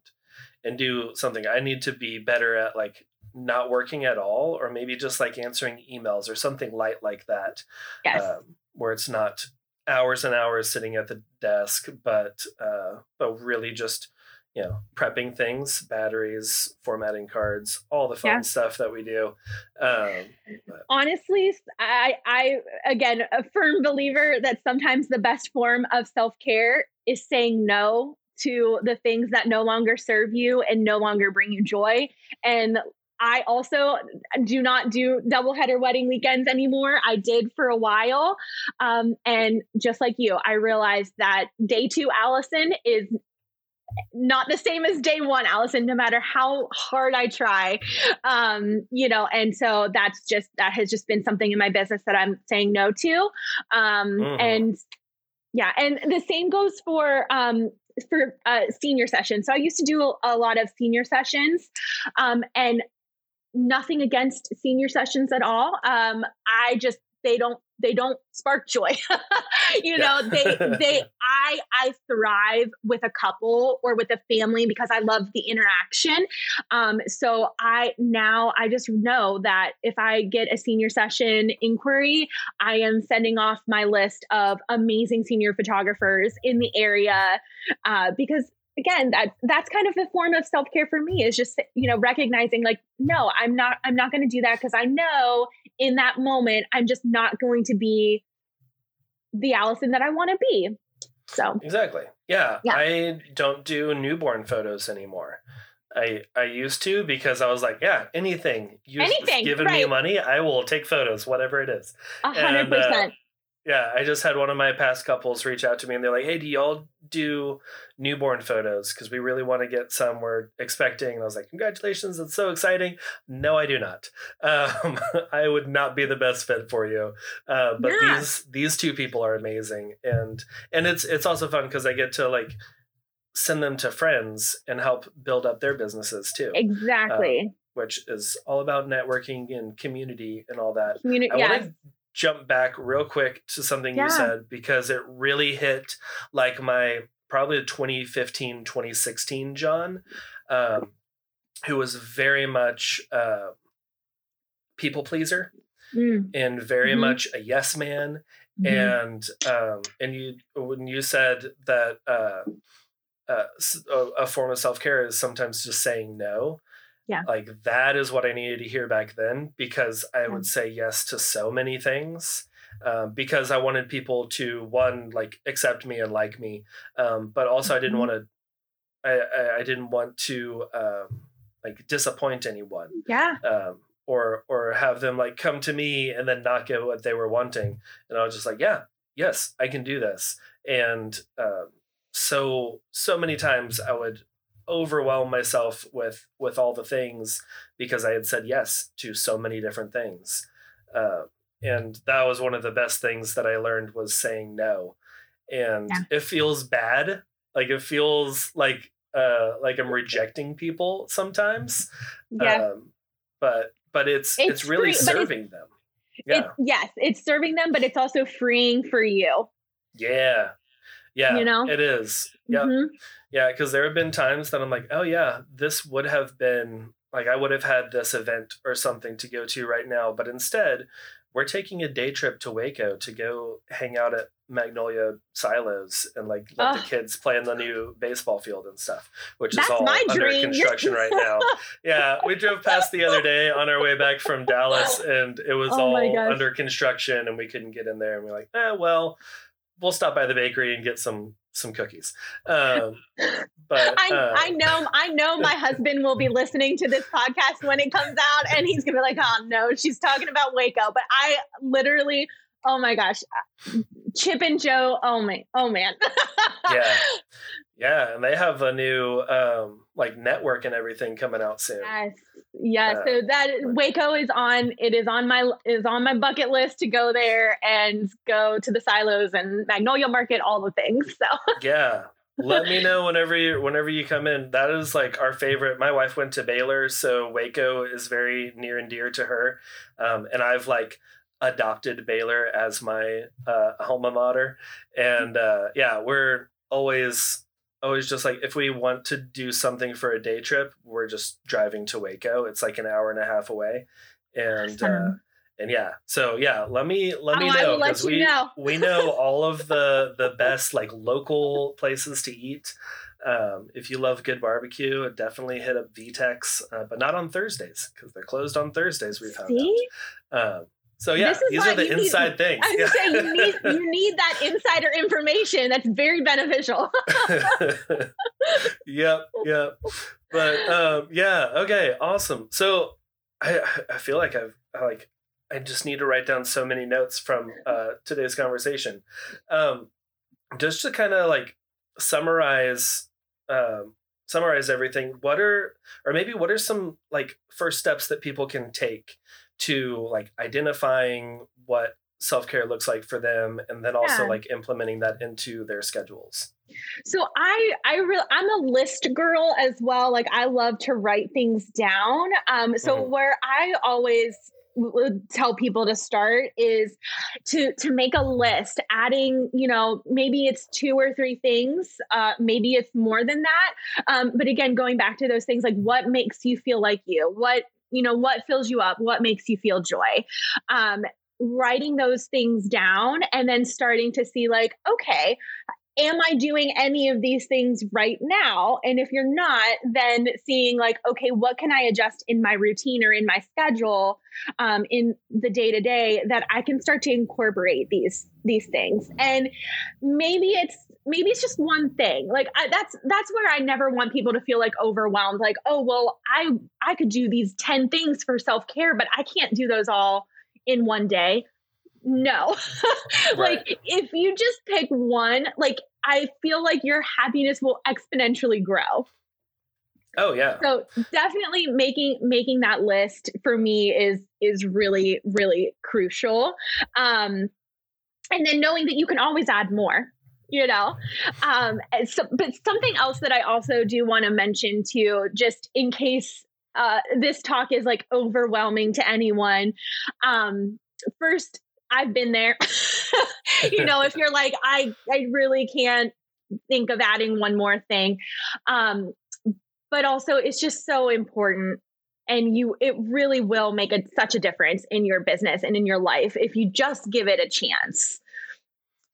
and do something. I need to be better at like not working at all or maybe just like answering emails or something light like that yes. um, where it's not hours and hours sitting at the desk, but uh, but really just you know prepping things, batteries, formatting cards, all the fun yeah. stuff that we do. Um, Honestly, I I again a firm believer that sometimes the best form of self care is saying no to the things that no longer serve you and no longer bring you joy and I also do not do double header wedding weekends anymore. I did for a while. Um, and just like you, I realized that day two Allison is not the same as day one Allison, no matter how hard I try. Um, you know, and so that's just, that has just been something in my business that I'm saying no to. Um, mm. And yeah, and the same goes for um, for uh, senior sessions. So I used to do a lot of senior sessions, um, and nothing against senior sessions at all. Um, I just they don't they don't spark joy. you know, they they I I thrive with a couple or with a family because I love the interaction. Um, so I now I just know that if I get a senior session inquiry, I am sending off my list of amazing senior photographers in the area uh, because again that that's kind of a form of self-care for me is just you know recognizing like no i'm not i'm not going to do that because i know in that moment i'm just not going to be the allison that i want to be so exactly yeah, yeah i don't do newborn photos anymore I I used to because I was like, yeah, anything. You anything, giving right. me money, I will take photos, whatever it is. A hundred uh, percent. Yeah, I just had one of my past couples reach out to me and they're like, "Hey, do y'all do newborn photos? Because we really want to get some. We're expecting." And I was like, "Congratulations! It's so exciting." No, I do not. Um, I would not be the best fit for you. Uh, but yeah. these these two people are amazing, and and it's it's also fun because I get to like send them to friends and help build up their businesses too. Exactly. Um, which is all about networking and community and all that. Community. I Yeah. want to jump back real quick to something Yeah. you said because it really hit like my probably 2015 2016 John um, who was very much uh, people pleaser Mm, and very Mhm. much a yes man mhm. and um, and you when you said that uh, uh, a, a form of self care is sometimes just saying no. Yeah. like that is what I needed to hear back then because I Yeah. would say yes to so many things um, because I wanted people to one like accept me and like me, um, but also I didn't Mhm. want to. I, I I didn't want to um, like disappoint anyone yeah. um, or or have them like come to me and then not get what they were wanting and i was just like yeah yes i can do this and um, so so many times i would overwhelm myself with with all the things because i had said yes to so many different things uh, and that was one of the best things that i learned was saying no and Yeah. it feels bad like it feels like uh like i'm rejecting people sometimes Yeah. um, but but it's it's, It's really free- but it's- serving them. Yeah, It's, yes, it's serving them, but it's also freeing for you. yeah, yeah. You know? it is. Yeah, Mhm. Yeah. Because there have been times that I'm like, oh yeah, this would have been like I would have had this event or something to go to right now, but instead we're taking a day trip to Waco to go hang out at Magnolia Silos and like let the kids play in the new baseball field and stuff, which That's is all under dream. construction right now. Yeah, we drove past the other day on our way back from Dallas, and it was Oh all under construction, and we couldn't get in there. And we're like, eh, well, we'll stop by the bakery and get some some cookies. Um, but I, uh, I know I know my husband will be listening to this podcast when it comes out and he's gonna be like, oh no, she's talking about Waco. But I literally, oh my gosh, Chip and Jo, oh my oh man. yeah, yeah, and they have a new um, like network and everything coming out soon. Yes. Yeah. Uh, so that Waco is on it is on my is on my bucket list to go there and go to the silos and Magnolia Market, all the things. So yeah let me know whenever you whenever you come in that is like our favorite my wife went to baylor so waco is very near and dear to her um, and i've like adopted baylor as my uh, alma mater and uh, yeah we're always always just like if we want to do something for a day trip we're just driving to waco. It's like an hour and a half away. And uh, and yeah so yeah let me let me Oh, I know will let 'cause you we know. we know all of the the best like local places to eat. Um, if you love good barbecue definitely hit up Vitek's uh, but not on thursdays because they're closed on thursdays we found see? out um, so yeah This is these are the you need- inside things I was saying you need you need that insider information. That's very beneficial. yep yep but um yeah okay awesome so i i feel like i've I like i just need to write down so many notes from uh today's conversation um just to kind of like summarize um summarize everything what are or maybe what are some like first steps that people can take to like identifying what self-care looks like for them and then also Yeah. like implementing that into their schedules So I I really I'm a list girl as well. Like I love to write things down. Um so Mhm. where I always would tell people to start is to to make a list adding you know maybe it's two or three things uh maybe it's more than that um but again going back to those things like what makes you feel like you what you know what fills you up what makes you feel joy um writing those things down and then starting to see like okay am I doing any of these things right now? And if you're not, then seeing like, okay, what can I adjust in my routine or in my schedule, um, in the day to day that I can start to incorporate these these things. And maybe it's maybe it's just one thing. Like I, that's that's where I never want people to feel like overwhelmed. Like, oh well, I I could do these ten things for self care, but I can't do those all in one day. No. Like if you just pick one like i feel like your happiness will exponentially grow. Oh yeah. So definitely making making that list for me is is really really crucial. Um and then knowing that you can always add more you know? Um so, but something else that i also do want to mention too just in case uh, this talk is like overwhelming to anyone um first i've been there. You know if you're like i i really can't think of adding one more thing um but also it's just so important and you it really will make a, such a difference in your business and in your life if you just give it a chance.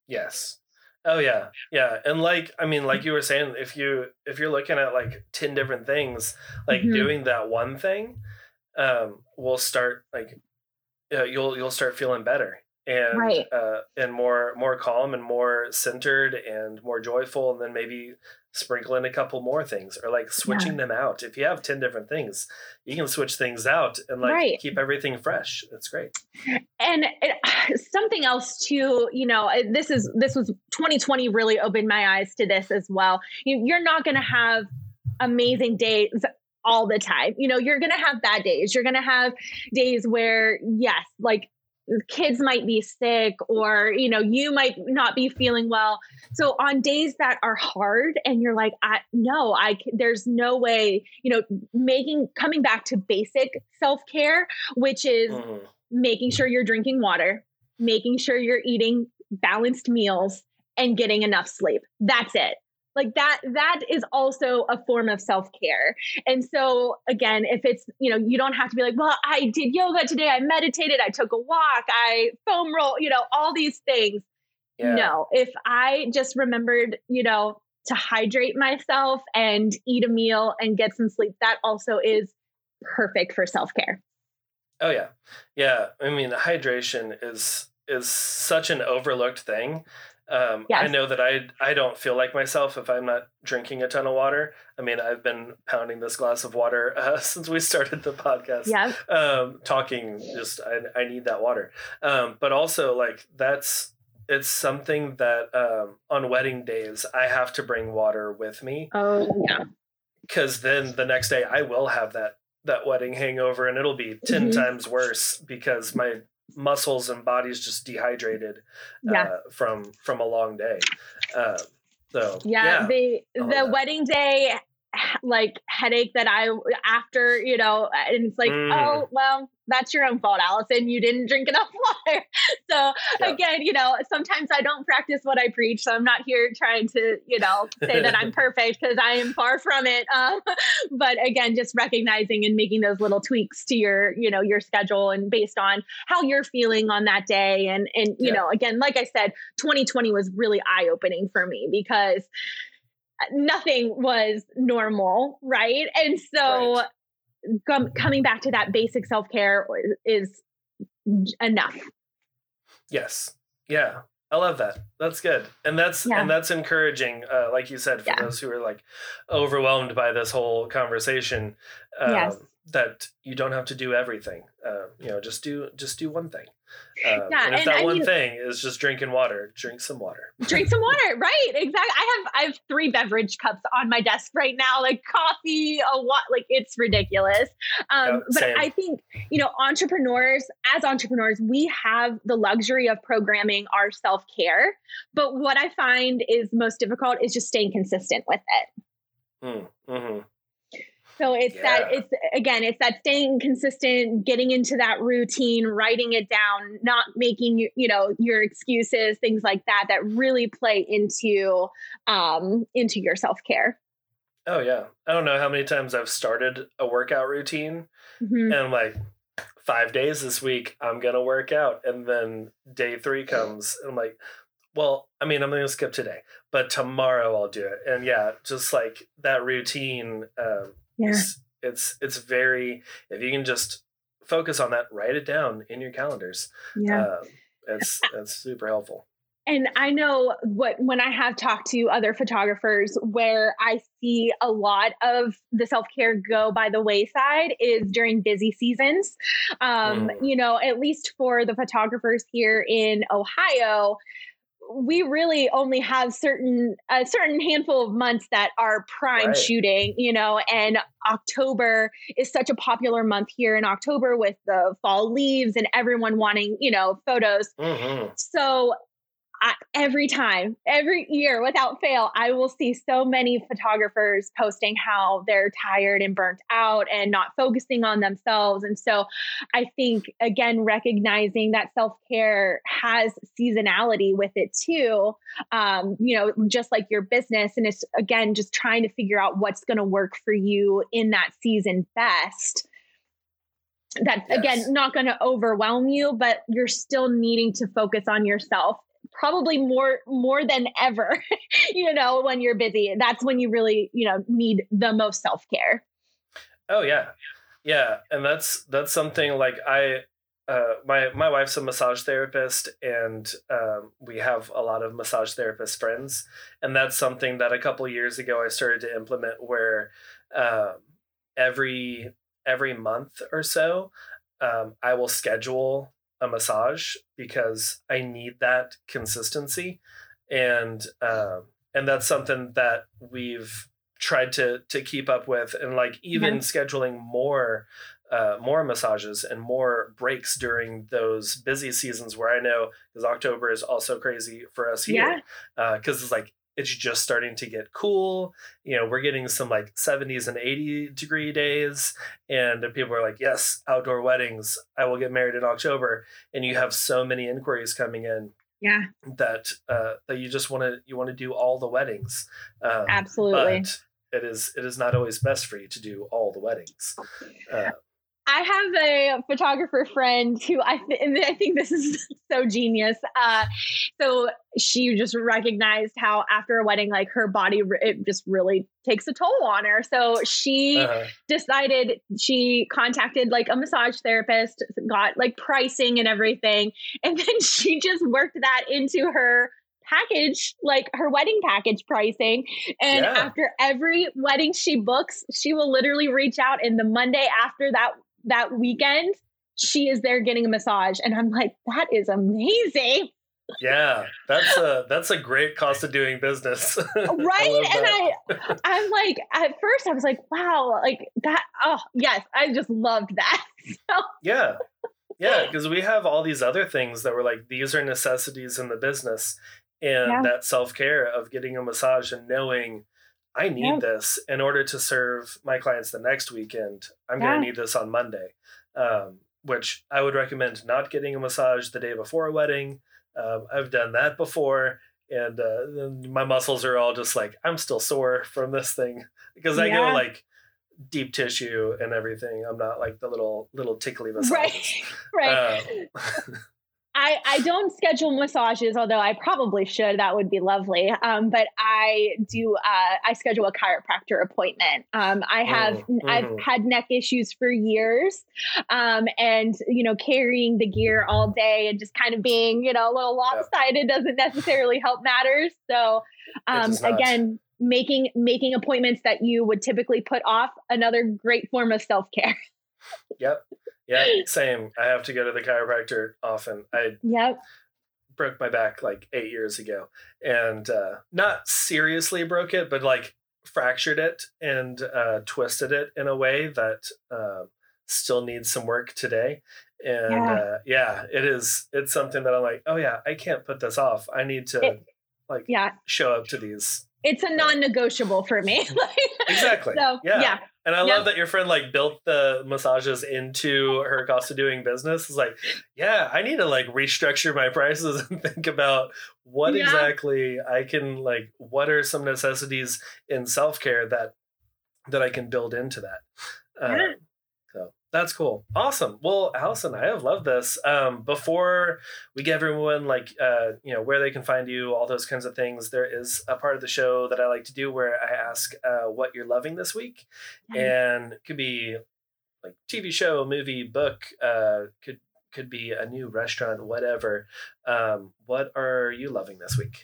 Yes oh yeah yeah and like i mean like you were saying if you if you're looking at like 10 different things like mm-hmm. doing that one thing um will start like uh, you'll you'll start feeling better and right. uh, and more more calm and more centered and more joyful and then maybe sprinkle in a couple more things or like switching yeah. them out if you have 10 different things you can switch things out and like right. keep everything fresh that's great and it, something else too you know this is this was 2020 really opened my eyes to this as well you, you're not going to have amazing days all the time. You know, you're going to have bad days. You're going to have days where, yes, like kids might be sick or you know you might not be feeling well. So on days that are hard and you're like i no i there's no way you know making coming back to basic self-care which is mm. making sure you're drinking water making sure you're eating balanced meals and getting enough sleep. That's it like that that is also a form of self-care. And so again if it's you know you don't have to be like well i did yoga today. I meditated. I took a walk. I foam roll you know all these things. Yeah. no. If i just remembered you know to hydrate myself and eat a meal and get some sleep that also is perfect for self-care. Oh yeah. Yeah. I mean the hydration is is such an overlooked thing um, yes. I know that I I don't feel like myself if I'm not drinking a ton of water. I mean, I've been pounding this glass of water uh, since we started the podcast. Yeah. Um, talking, just I, I need that water. Um, but also like that's it's something that um, on wedding days I have to bring water with me. Oh yeah. Because then the next day I will have that that wedding hangover and it'll be 10 mm-hmm. times worse because my muscles and bodies just dehydrated yeah. uh, from from a long day. Uh, so yeah, yeah the the wedding day like headache that I after you know, and it's like mm. oh well, that's your own fault, Allison. You didn't drink enough water. so yeah. again, you know, sometimes I don't practice what I preach. So I'm not here trying to, you know, say that I'm perfect because I am far from it. Um, but again, just recognizing and making those little tweaks to your, you know, your schedule and based on how you're feeling on that day. And and you yeah. know, again, like I said, 2020 was really eye opening for me because nothing was normal, right? And so. Right com- coming back to that basic self care is enough. Yes. Yeah. I love that. That's good. And that's yeah. and that's encouraging, uh, like you said, for yeah. those who are like overwhelmed by this whole conversation. Um, yes. That you don't have to do everything. Uh, you know, just do just do one thing. Um, yeah, and if and that I one mean, thing is just drinking water, drink some water. drink some water, right? Exactly. I have I have three beverage cups on my desk right now, like coffee, a lot. Like it's ridiculous. Um, but same. I think you know, entrepreneurs as entrepreneurs, we have the luxury of programming our self care. But what I find is most difficult is just staying consistent with it. Mm, mm-hmm. So it's yeah. that it's again, it's that staying consistent, getting into that routine, writing it down, not making you know your excuses, things like that, that really play into um into your self care. Oh yeah, I don't know how many times I've started a workout routine, mm-hmm. and I'm like, five days this week, I'm gonna work out, and then day three comes, and I'm like, well, I mean, I'm gonna skip today, but tomorrow I'll do it, and yeah, just like that routine. Um, yeah. It's, it's it's very if you can just focus on that, write it down in your calendars. Yeah. Um, it's it's super helpful. And I know what when I have talked to other photographers where I see a lot of the self care go by the wayside is during busy seasons. Um, mm. You know, at least for the photographers here in Ohio, we really only have certain a certain handful of months that are prime right. shooting you know and october is such a popular month here in october with the fall leaves and everyone wanting you know photos mm-hmm. so I, every time, every year without fail, I will see so many photographers posting how they're tired and burnt out and not focusing on themselves. And so I think, again, recognizing that self care has seasonality with it too, um, you know, just like your business. And it's, again, just trying to figure out what's going to work for you in that season best that's yes. again not going to overwhelm you but you're still needing to focus on yourself probably more more than ever you know when you're busy that's when you really you know need the most self-care oh yeah yeah and that's that's something like i uh, my my wife's a massage therapist, and um, we have a lot of massage therapist friends, and that's something that a couple years ago I started to implement. Where um, every every month or so, um, I will schedule a massage because I need that consistency, and uh, and that's something that we've tried to to keep up with, and like even scheduling more. Uh, more massages and more breaks during those busy seasons where I know because October is also crazy for us here because yeah. uh, it's like it's just starting to get cool. You know, we're getting some like 70s and 80 degree days, and people are like, "Yes, outdoor weddings. I will get married in October." And you have so many inquiries coming in. Yeah. That uh, that you just want to you want to do all the weddings. Um, Absolutely. But it is it is not always best for you to do all the weddings. Uh, I have a photographer friend who I, th- I think this is so genius. Uh, so she just recognized how after a wedding, like her body, it just really takes a toll on her. So she uh-huh. decided she contacted like a massage therapist, got like pricing and everything, and then she just worked that into her package, like her wedding package pricing. And yeah. after every wedding she books, she will literally reach out in the Monday after that that weekend, she is there getting a massage. And I'm like, that is amazing. Yeah, that's a that's a great cost of doing business. right. I and I I'm like at first I was like, wow, like that oh yes, I just loved that. So. Yeah. Yeah, because we have all these other things that were like these are necessities in the business. And yeah. that self care of getting a massage and knowing I need yeah. this in order to serve my clients the next weekend. I'm yeah. going to need this on Monday, um, which I would recommend not getting a massage the day before a wedding. Um, I've done that before, and uh, my muscles are all just like, I'm still sore from this thing because I yeah. go like deep tissue and everything. I'm not like the little little tickly massages. Right, right. Um, I, I don't schedule massages, although I probably should. That would be lovely. Um, but I do. Uh, I schedule a chiropractor appointment. Um, I have. Mm-hmm. I've had neck issues for years, um, and you know, carrying the gear all day and just kind of being, you know, a little lopsided doesn't necessarily help matters. So, um, again, making making appointments that you would typically put off another great form of self care. Yep. Yeah, same. I have to go to the chiropractor often. I yep. broke my back like eight years ago, and uh, not seriously broke it, but like fractured it and uh, twisted it in a way that uh, still needs some work today. And yeah. Uh, yeah. it is. It's something that I'm like, oh yeah, I can't put this off. I need to it, like yeah. show up to these it's a non-negotiable for me. exactly. So yeah. yeah. And I yep. love that your friend like built the massages into her cost of doing business. It's like, yeah, I need to like restructure my prices and think about what yeah. exactly I can like what are some necessities in self-care that that I can build into that. Uh. That's cool. Awesome. Well, Allison, I have loved this. Um, before we get everyone like uh, you know where they can find you, all those kinds of things, there is a part of the show that I like to do where I ask uh, what you're loving this week, and it could be like TV show, movie, book, uh, could could be a new restaurant, whatever. Um, what are you loving this week?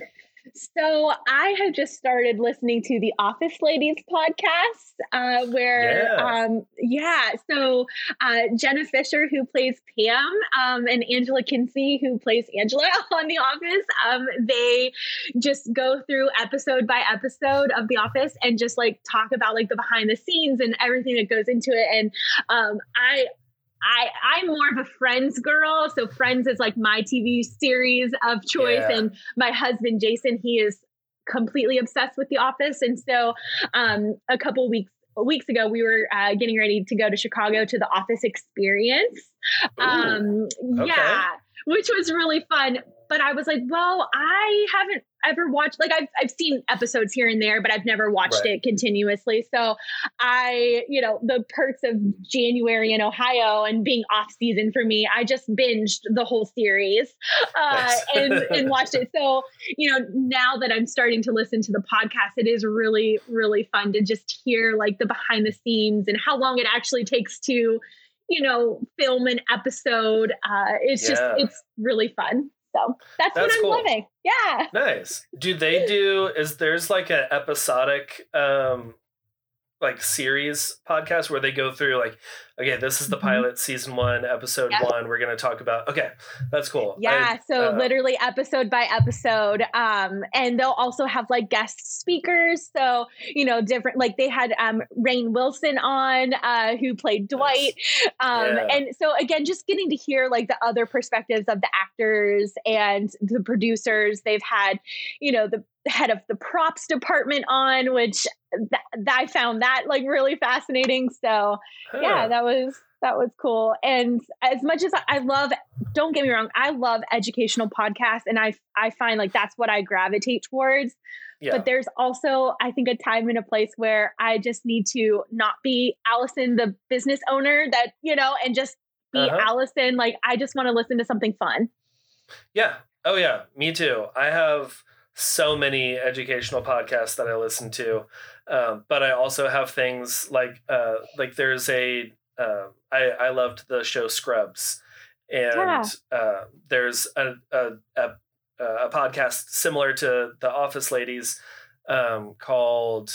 So I have just started listening to the Office Ladies podcast, uh, where yeah, um, yeah so uh, Jenna Fischer, who plays Pam, um, and Angela Kinsey, who plays Angela on The Office, um, they just go through episode by episode of The Office and just like talk about like the behind the scenes and everything that goes into it. And um, I I I'm more of a Friends girl. So Friends is like my TV series of choice, yeah. and my husband Jason he is completely obsessed with The Office, and so um, a couple weeks weeks ago we were uh, getting ready to go to Chicago to the Office Experience. Ooh, um, okay. Yeah, which was really fun. But I was like, well, I haven't ever watched like I've I've seen episodes here and there, but I've never watched right. it continuously. So I, you know, the perks of January in Ohio and being off season for me, I just binged the whole series uh, and and watched it. So you know, now that I'm starting to listen to the podcast, it is really really fun to just hear like the behind the scenes and how long it actually takes to you know film an episode. Uh, it's yeah. just it's really fun. So that's, that's what I'm cool. loving. Yeah. Nice. Do they do is there's like an episodic um like series podcast where they go through like okay this is the mm-hmm. pilot season one episode yep. one we're going to talk about okay that's cool yeah I, so uh, literally episode by episode um and they'll also have like guest speakers so you know different like they had um rainn wilson on uh who played dwight um yeah. and so again just getting to hear like the other perspectives of the actors and the producers they've had you know the head of the props department on, which th- I found that like really fascinating. So huh. yeah, that was that was cool. And as much as I love, don't get me wrong, I love educational podcasts, and I I find like that's what I gravitate towards. Yeah. But there's also, I think, a time and a place where I just need to not be Allison, the business owner that, you know, and just be uh-huh. Allison. Like, I just want to listen to something fun. Yeah. Oh, yeah. Me too. I have so many educational podcasts that I listen to, um, but I also have things like uh, like there's a uh, I I loved the show Scrubs, and yeah. uh, there's a, a, a a podcast similar to the Office Ladies um, called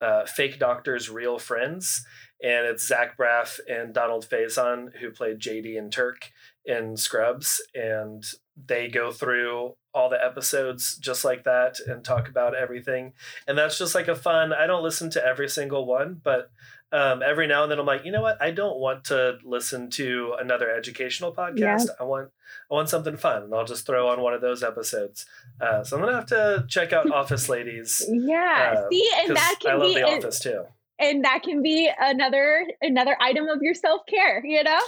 uh, Fake Doctors, Real Friends, and it's Zach Braff and Donald Faison who played JD and Turk in Scrubs, and they go through all the episodes just like that and talk about everything. And that's just like a fun. I don't listen to every single one, but um, every now and then I'm like, you know what? I don't want to listen to another educational podcast. Yeah. I want I want something fun, and I'll just throw on one of those episodes. Uh, so I'm gonna have to check out Office Ladies. Yeah, uh, see, and that can I love be The Office too. And that can be another another item of your self care. You know.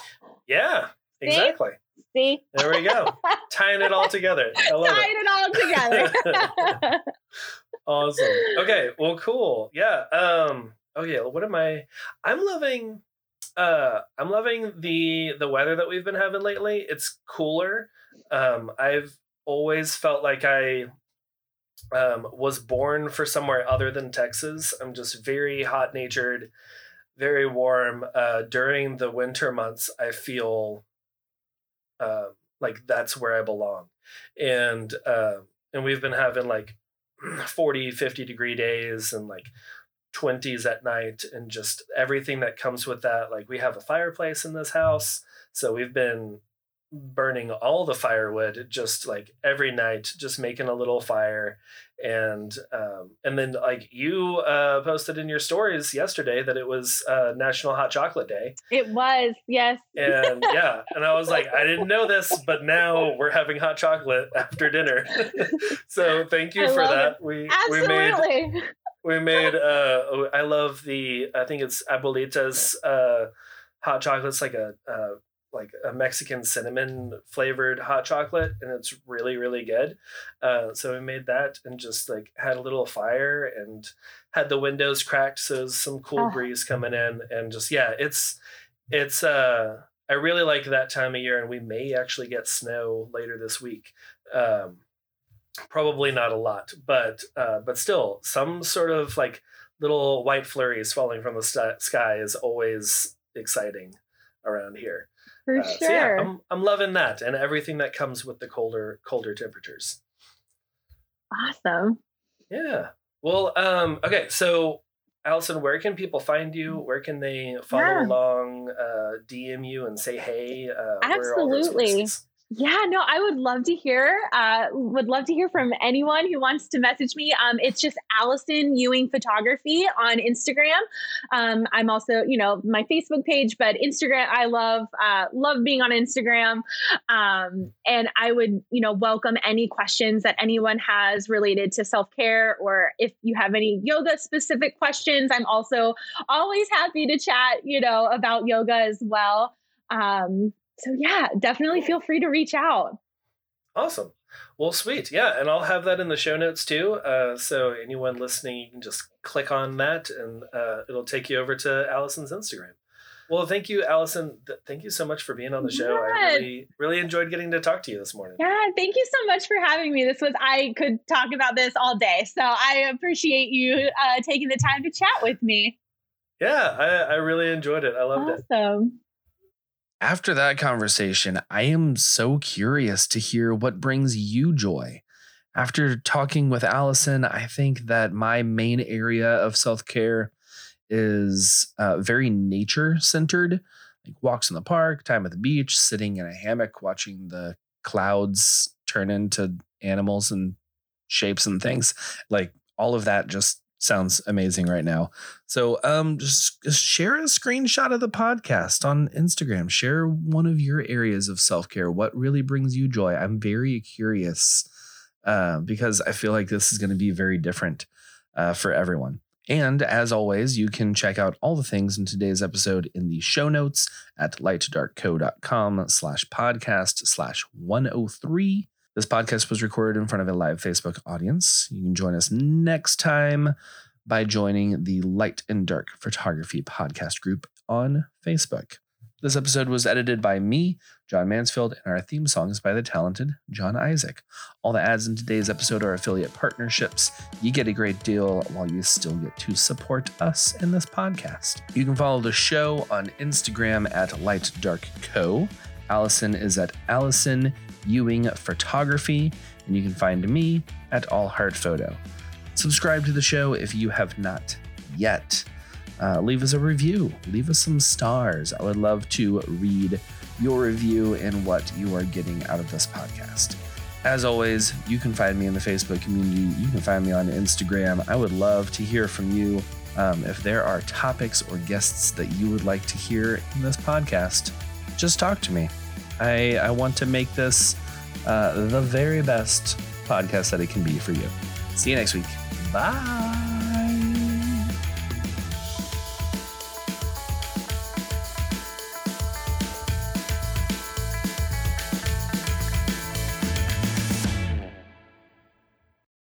Yeah. Exactly. See? There we go. Tying it all together. I love Tying it, it all together. awesome. Okay. Well, cool. Yeah. Um, oh yeah. What am I? I'm loving uh I'm loving the the weather that we've been having lately. It's cooler. Um, I've always felt like I um, was born for somewhere other than Texas. I'm just very hot natured, very warm. Uh, during the winter months, I feel uh, like that's where I belong. And uh, and we've been having like 40, 50 degree days and like 20s at night and just everything that comes with that. Like we have a fireplace in this house. So we've been burning all the firewood just like every night just making a little fire and um and then like you uh posted in your stories yesterday that it was uh national hot chocolate day it was yes and yeah and i was like i didn't know this but now we're having hot chocolate after dinner so thank you I for that it. we Absolutely. we made we made uh i love the i think it's abuelita's uh hot chocolate's like a uh like a Mexican cinnamon flavored hot chocolate, and it's really really good. Uh, so we made that and just like had a little fire and had the windows cracked, so some cool oh. breeze coming in, and just yeah, it's it's uh I really like that time of year, and we may actually get snow later this week. Um, probably not a lot, but uh, but still some sort of like little white flurries falling from the st- sky is always exciting around here. For uh, sure. So yeah, I'm, I'm loving that and everything that comes with the colder colder temperatures. Awesome. Yeah. Well, um, okay, so Allison, where can people find you? Where can they follow yeah. along, uh, DM you and say hey? Uh, Absolutely. Yeah, no, I would love to hear. Uh, would love to hear from anyone who wants to message me. Um, it's just Allison Ewing Photography on Instagram. Um, I'm also, you know, my Facebook page, but Instagram, I love uh, love being on Instagram. Um, and I would, you know, welcome any questions that anyone has related to self care, or if you have any yoga specific questions. I'm also always happy to chat, you know, about yoga as well. Um, so yeah, definitely feel free to reach out. Awesome. Well, sweet. Yeah, and I'll have that in the show notes too. Uh, so anyone listening, you can just click on that, and uh, it'll take you over to Allison's Instagram. Well, thank you, Allison. Th- thank you so much for being on the show. Yeah. I really, really enjoyed getting to talk to you this morning. Yeah, thank you so much for having me. This was I could talk about this all day, so I appreciate you uh, taking the time to chat with me. Yeah, I, I really enjoyed it. I loved awesome. it. Awesome after that conversation, I am so curious to hear what brings you joy. After talking with Allison, I think that my main area of self care is uh, very nature centered, like walks in the park, time at the beach, sitting in a hammock, watching the clouds turn into animals and shapes and things. Like all of that just sounds amazing right now. So um just, just, share a screenshot of the podcast on Instagram. Share one of your areas of self-care. What really brings you joy? I'm very curious uh, because I feel like this is going to be very different uh, for everyone. And as always, you can check out all the things in today's episode in the show notes at lightdarkco.com slash podcast slash 103. This podcast was recorded in front of a live Facebook audience. You can join us next time by joining the Light and Dark Photography Podcast group on Facebook. This episode was edited by me, John Mansfield, and our theme song is by the talented John Isaac. All the ads in today's episode are affiliate partnerships. You get a great deal while you still get to support us in this podcast. You can follow the show on Instagram at Light Dark Co. Allison is at Allison Ewing Photography, and you can find me at All Heart Photo. Subscribe to the show if you have not yet. Uh, leave us a review, leave us some stars. I would love to read your review and what you are getting out of this podcast. As always, you can find me in the Facebook community. You can find me on Instagram. I would love to hear from you. Um, if there are topics or guests that you would like to hear in this podcast, just talk to me. I, I want to make this uh, the very best podcast that it can be for you. See you next week. Bye.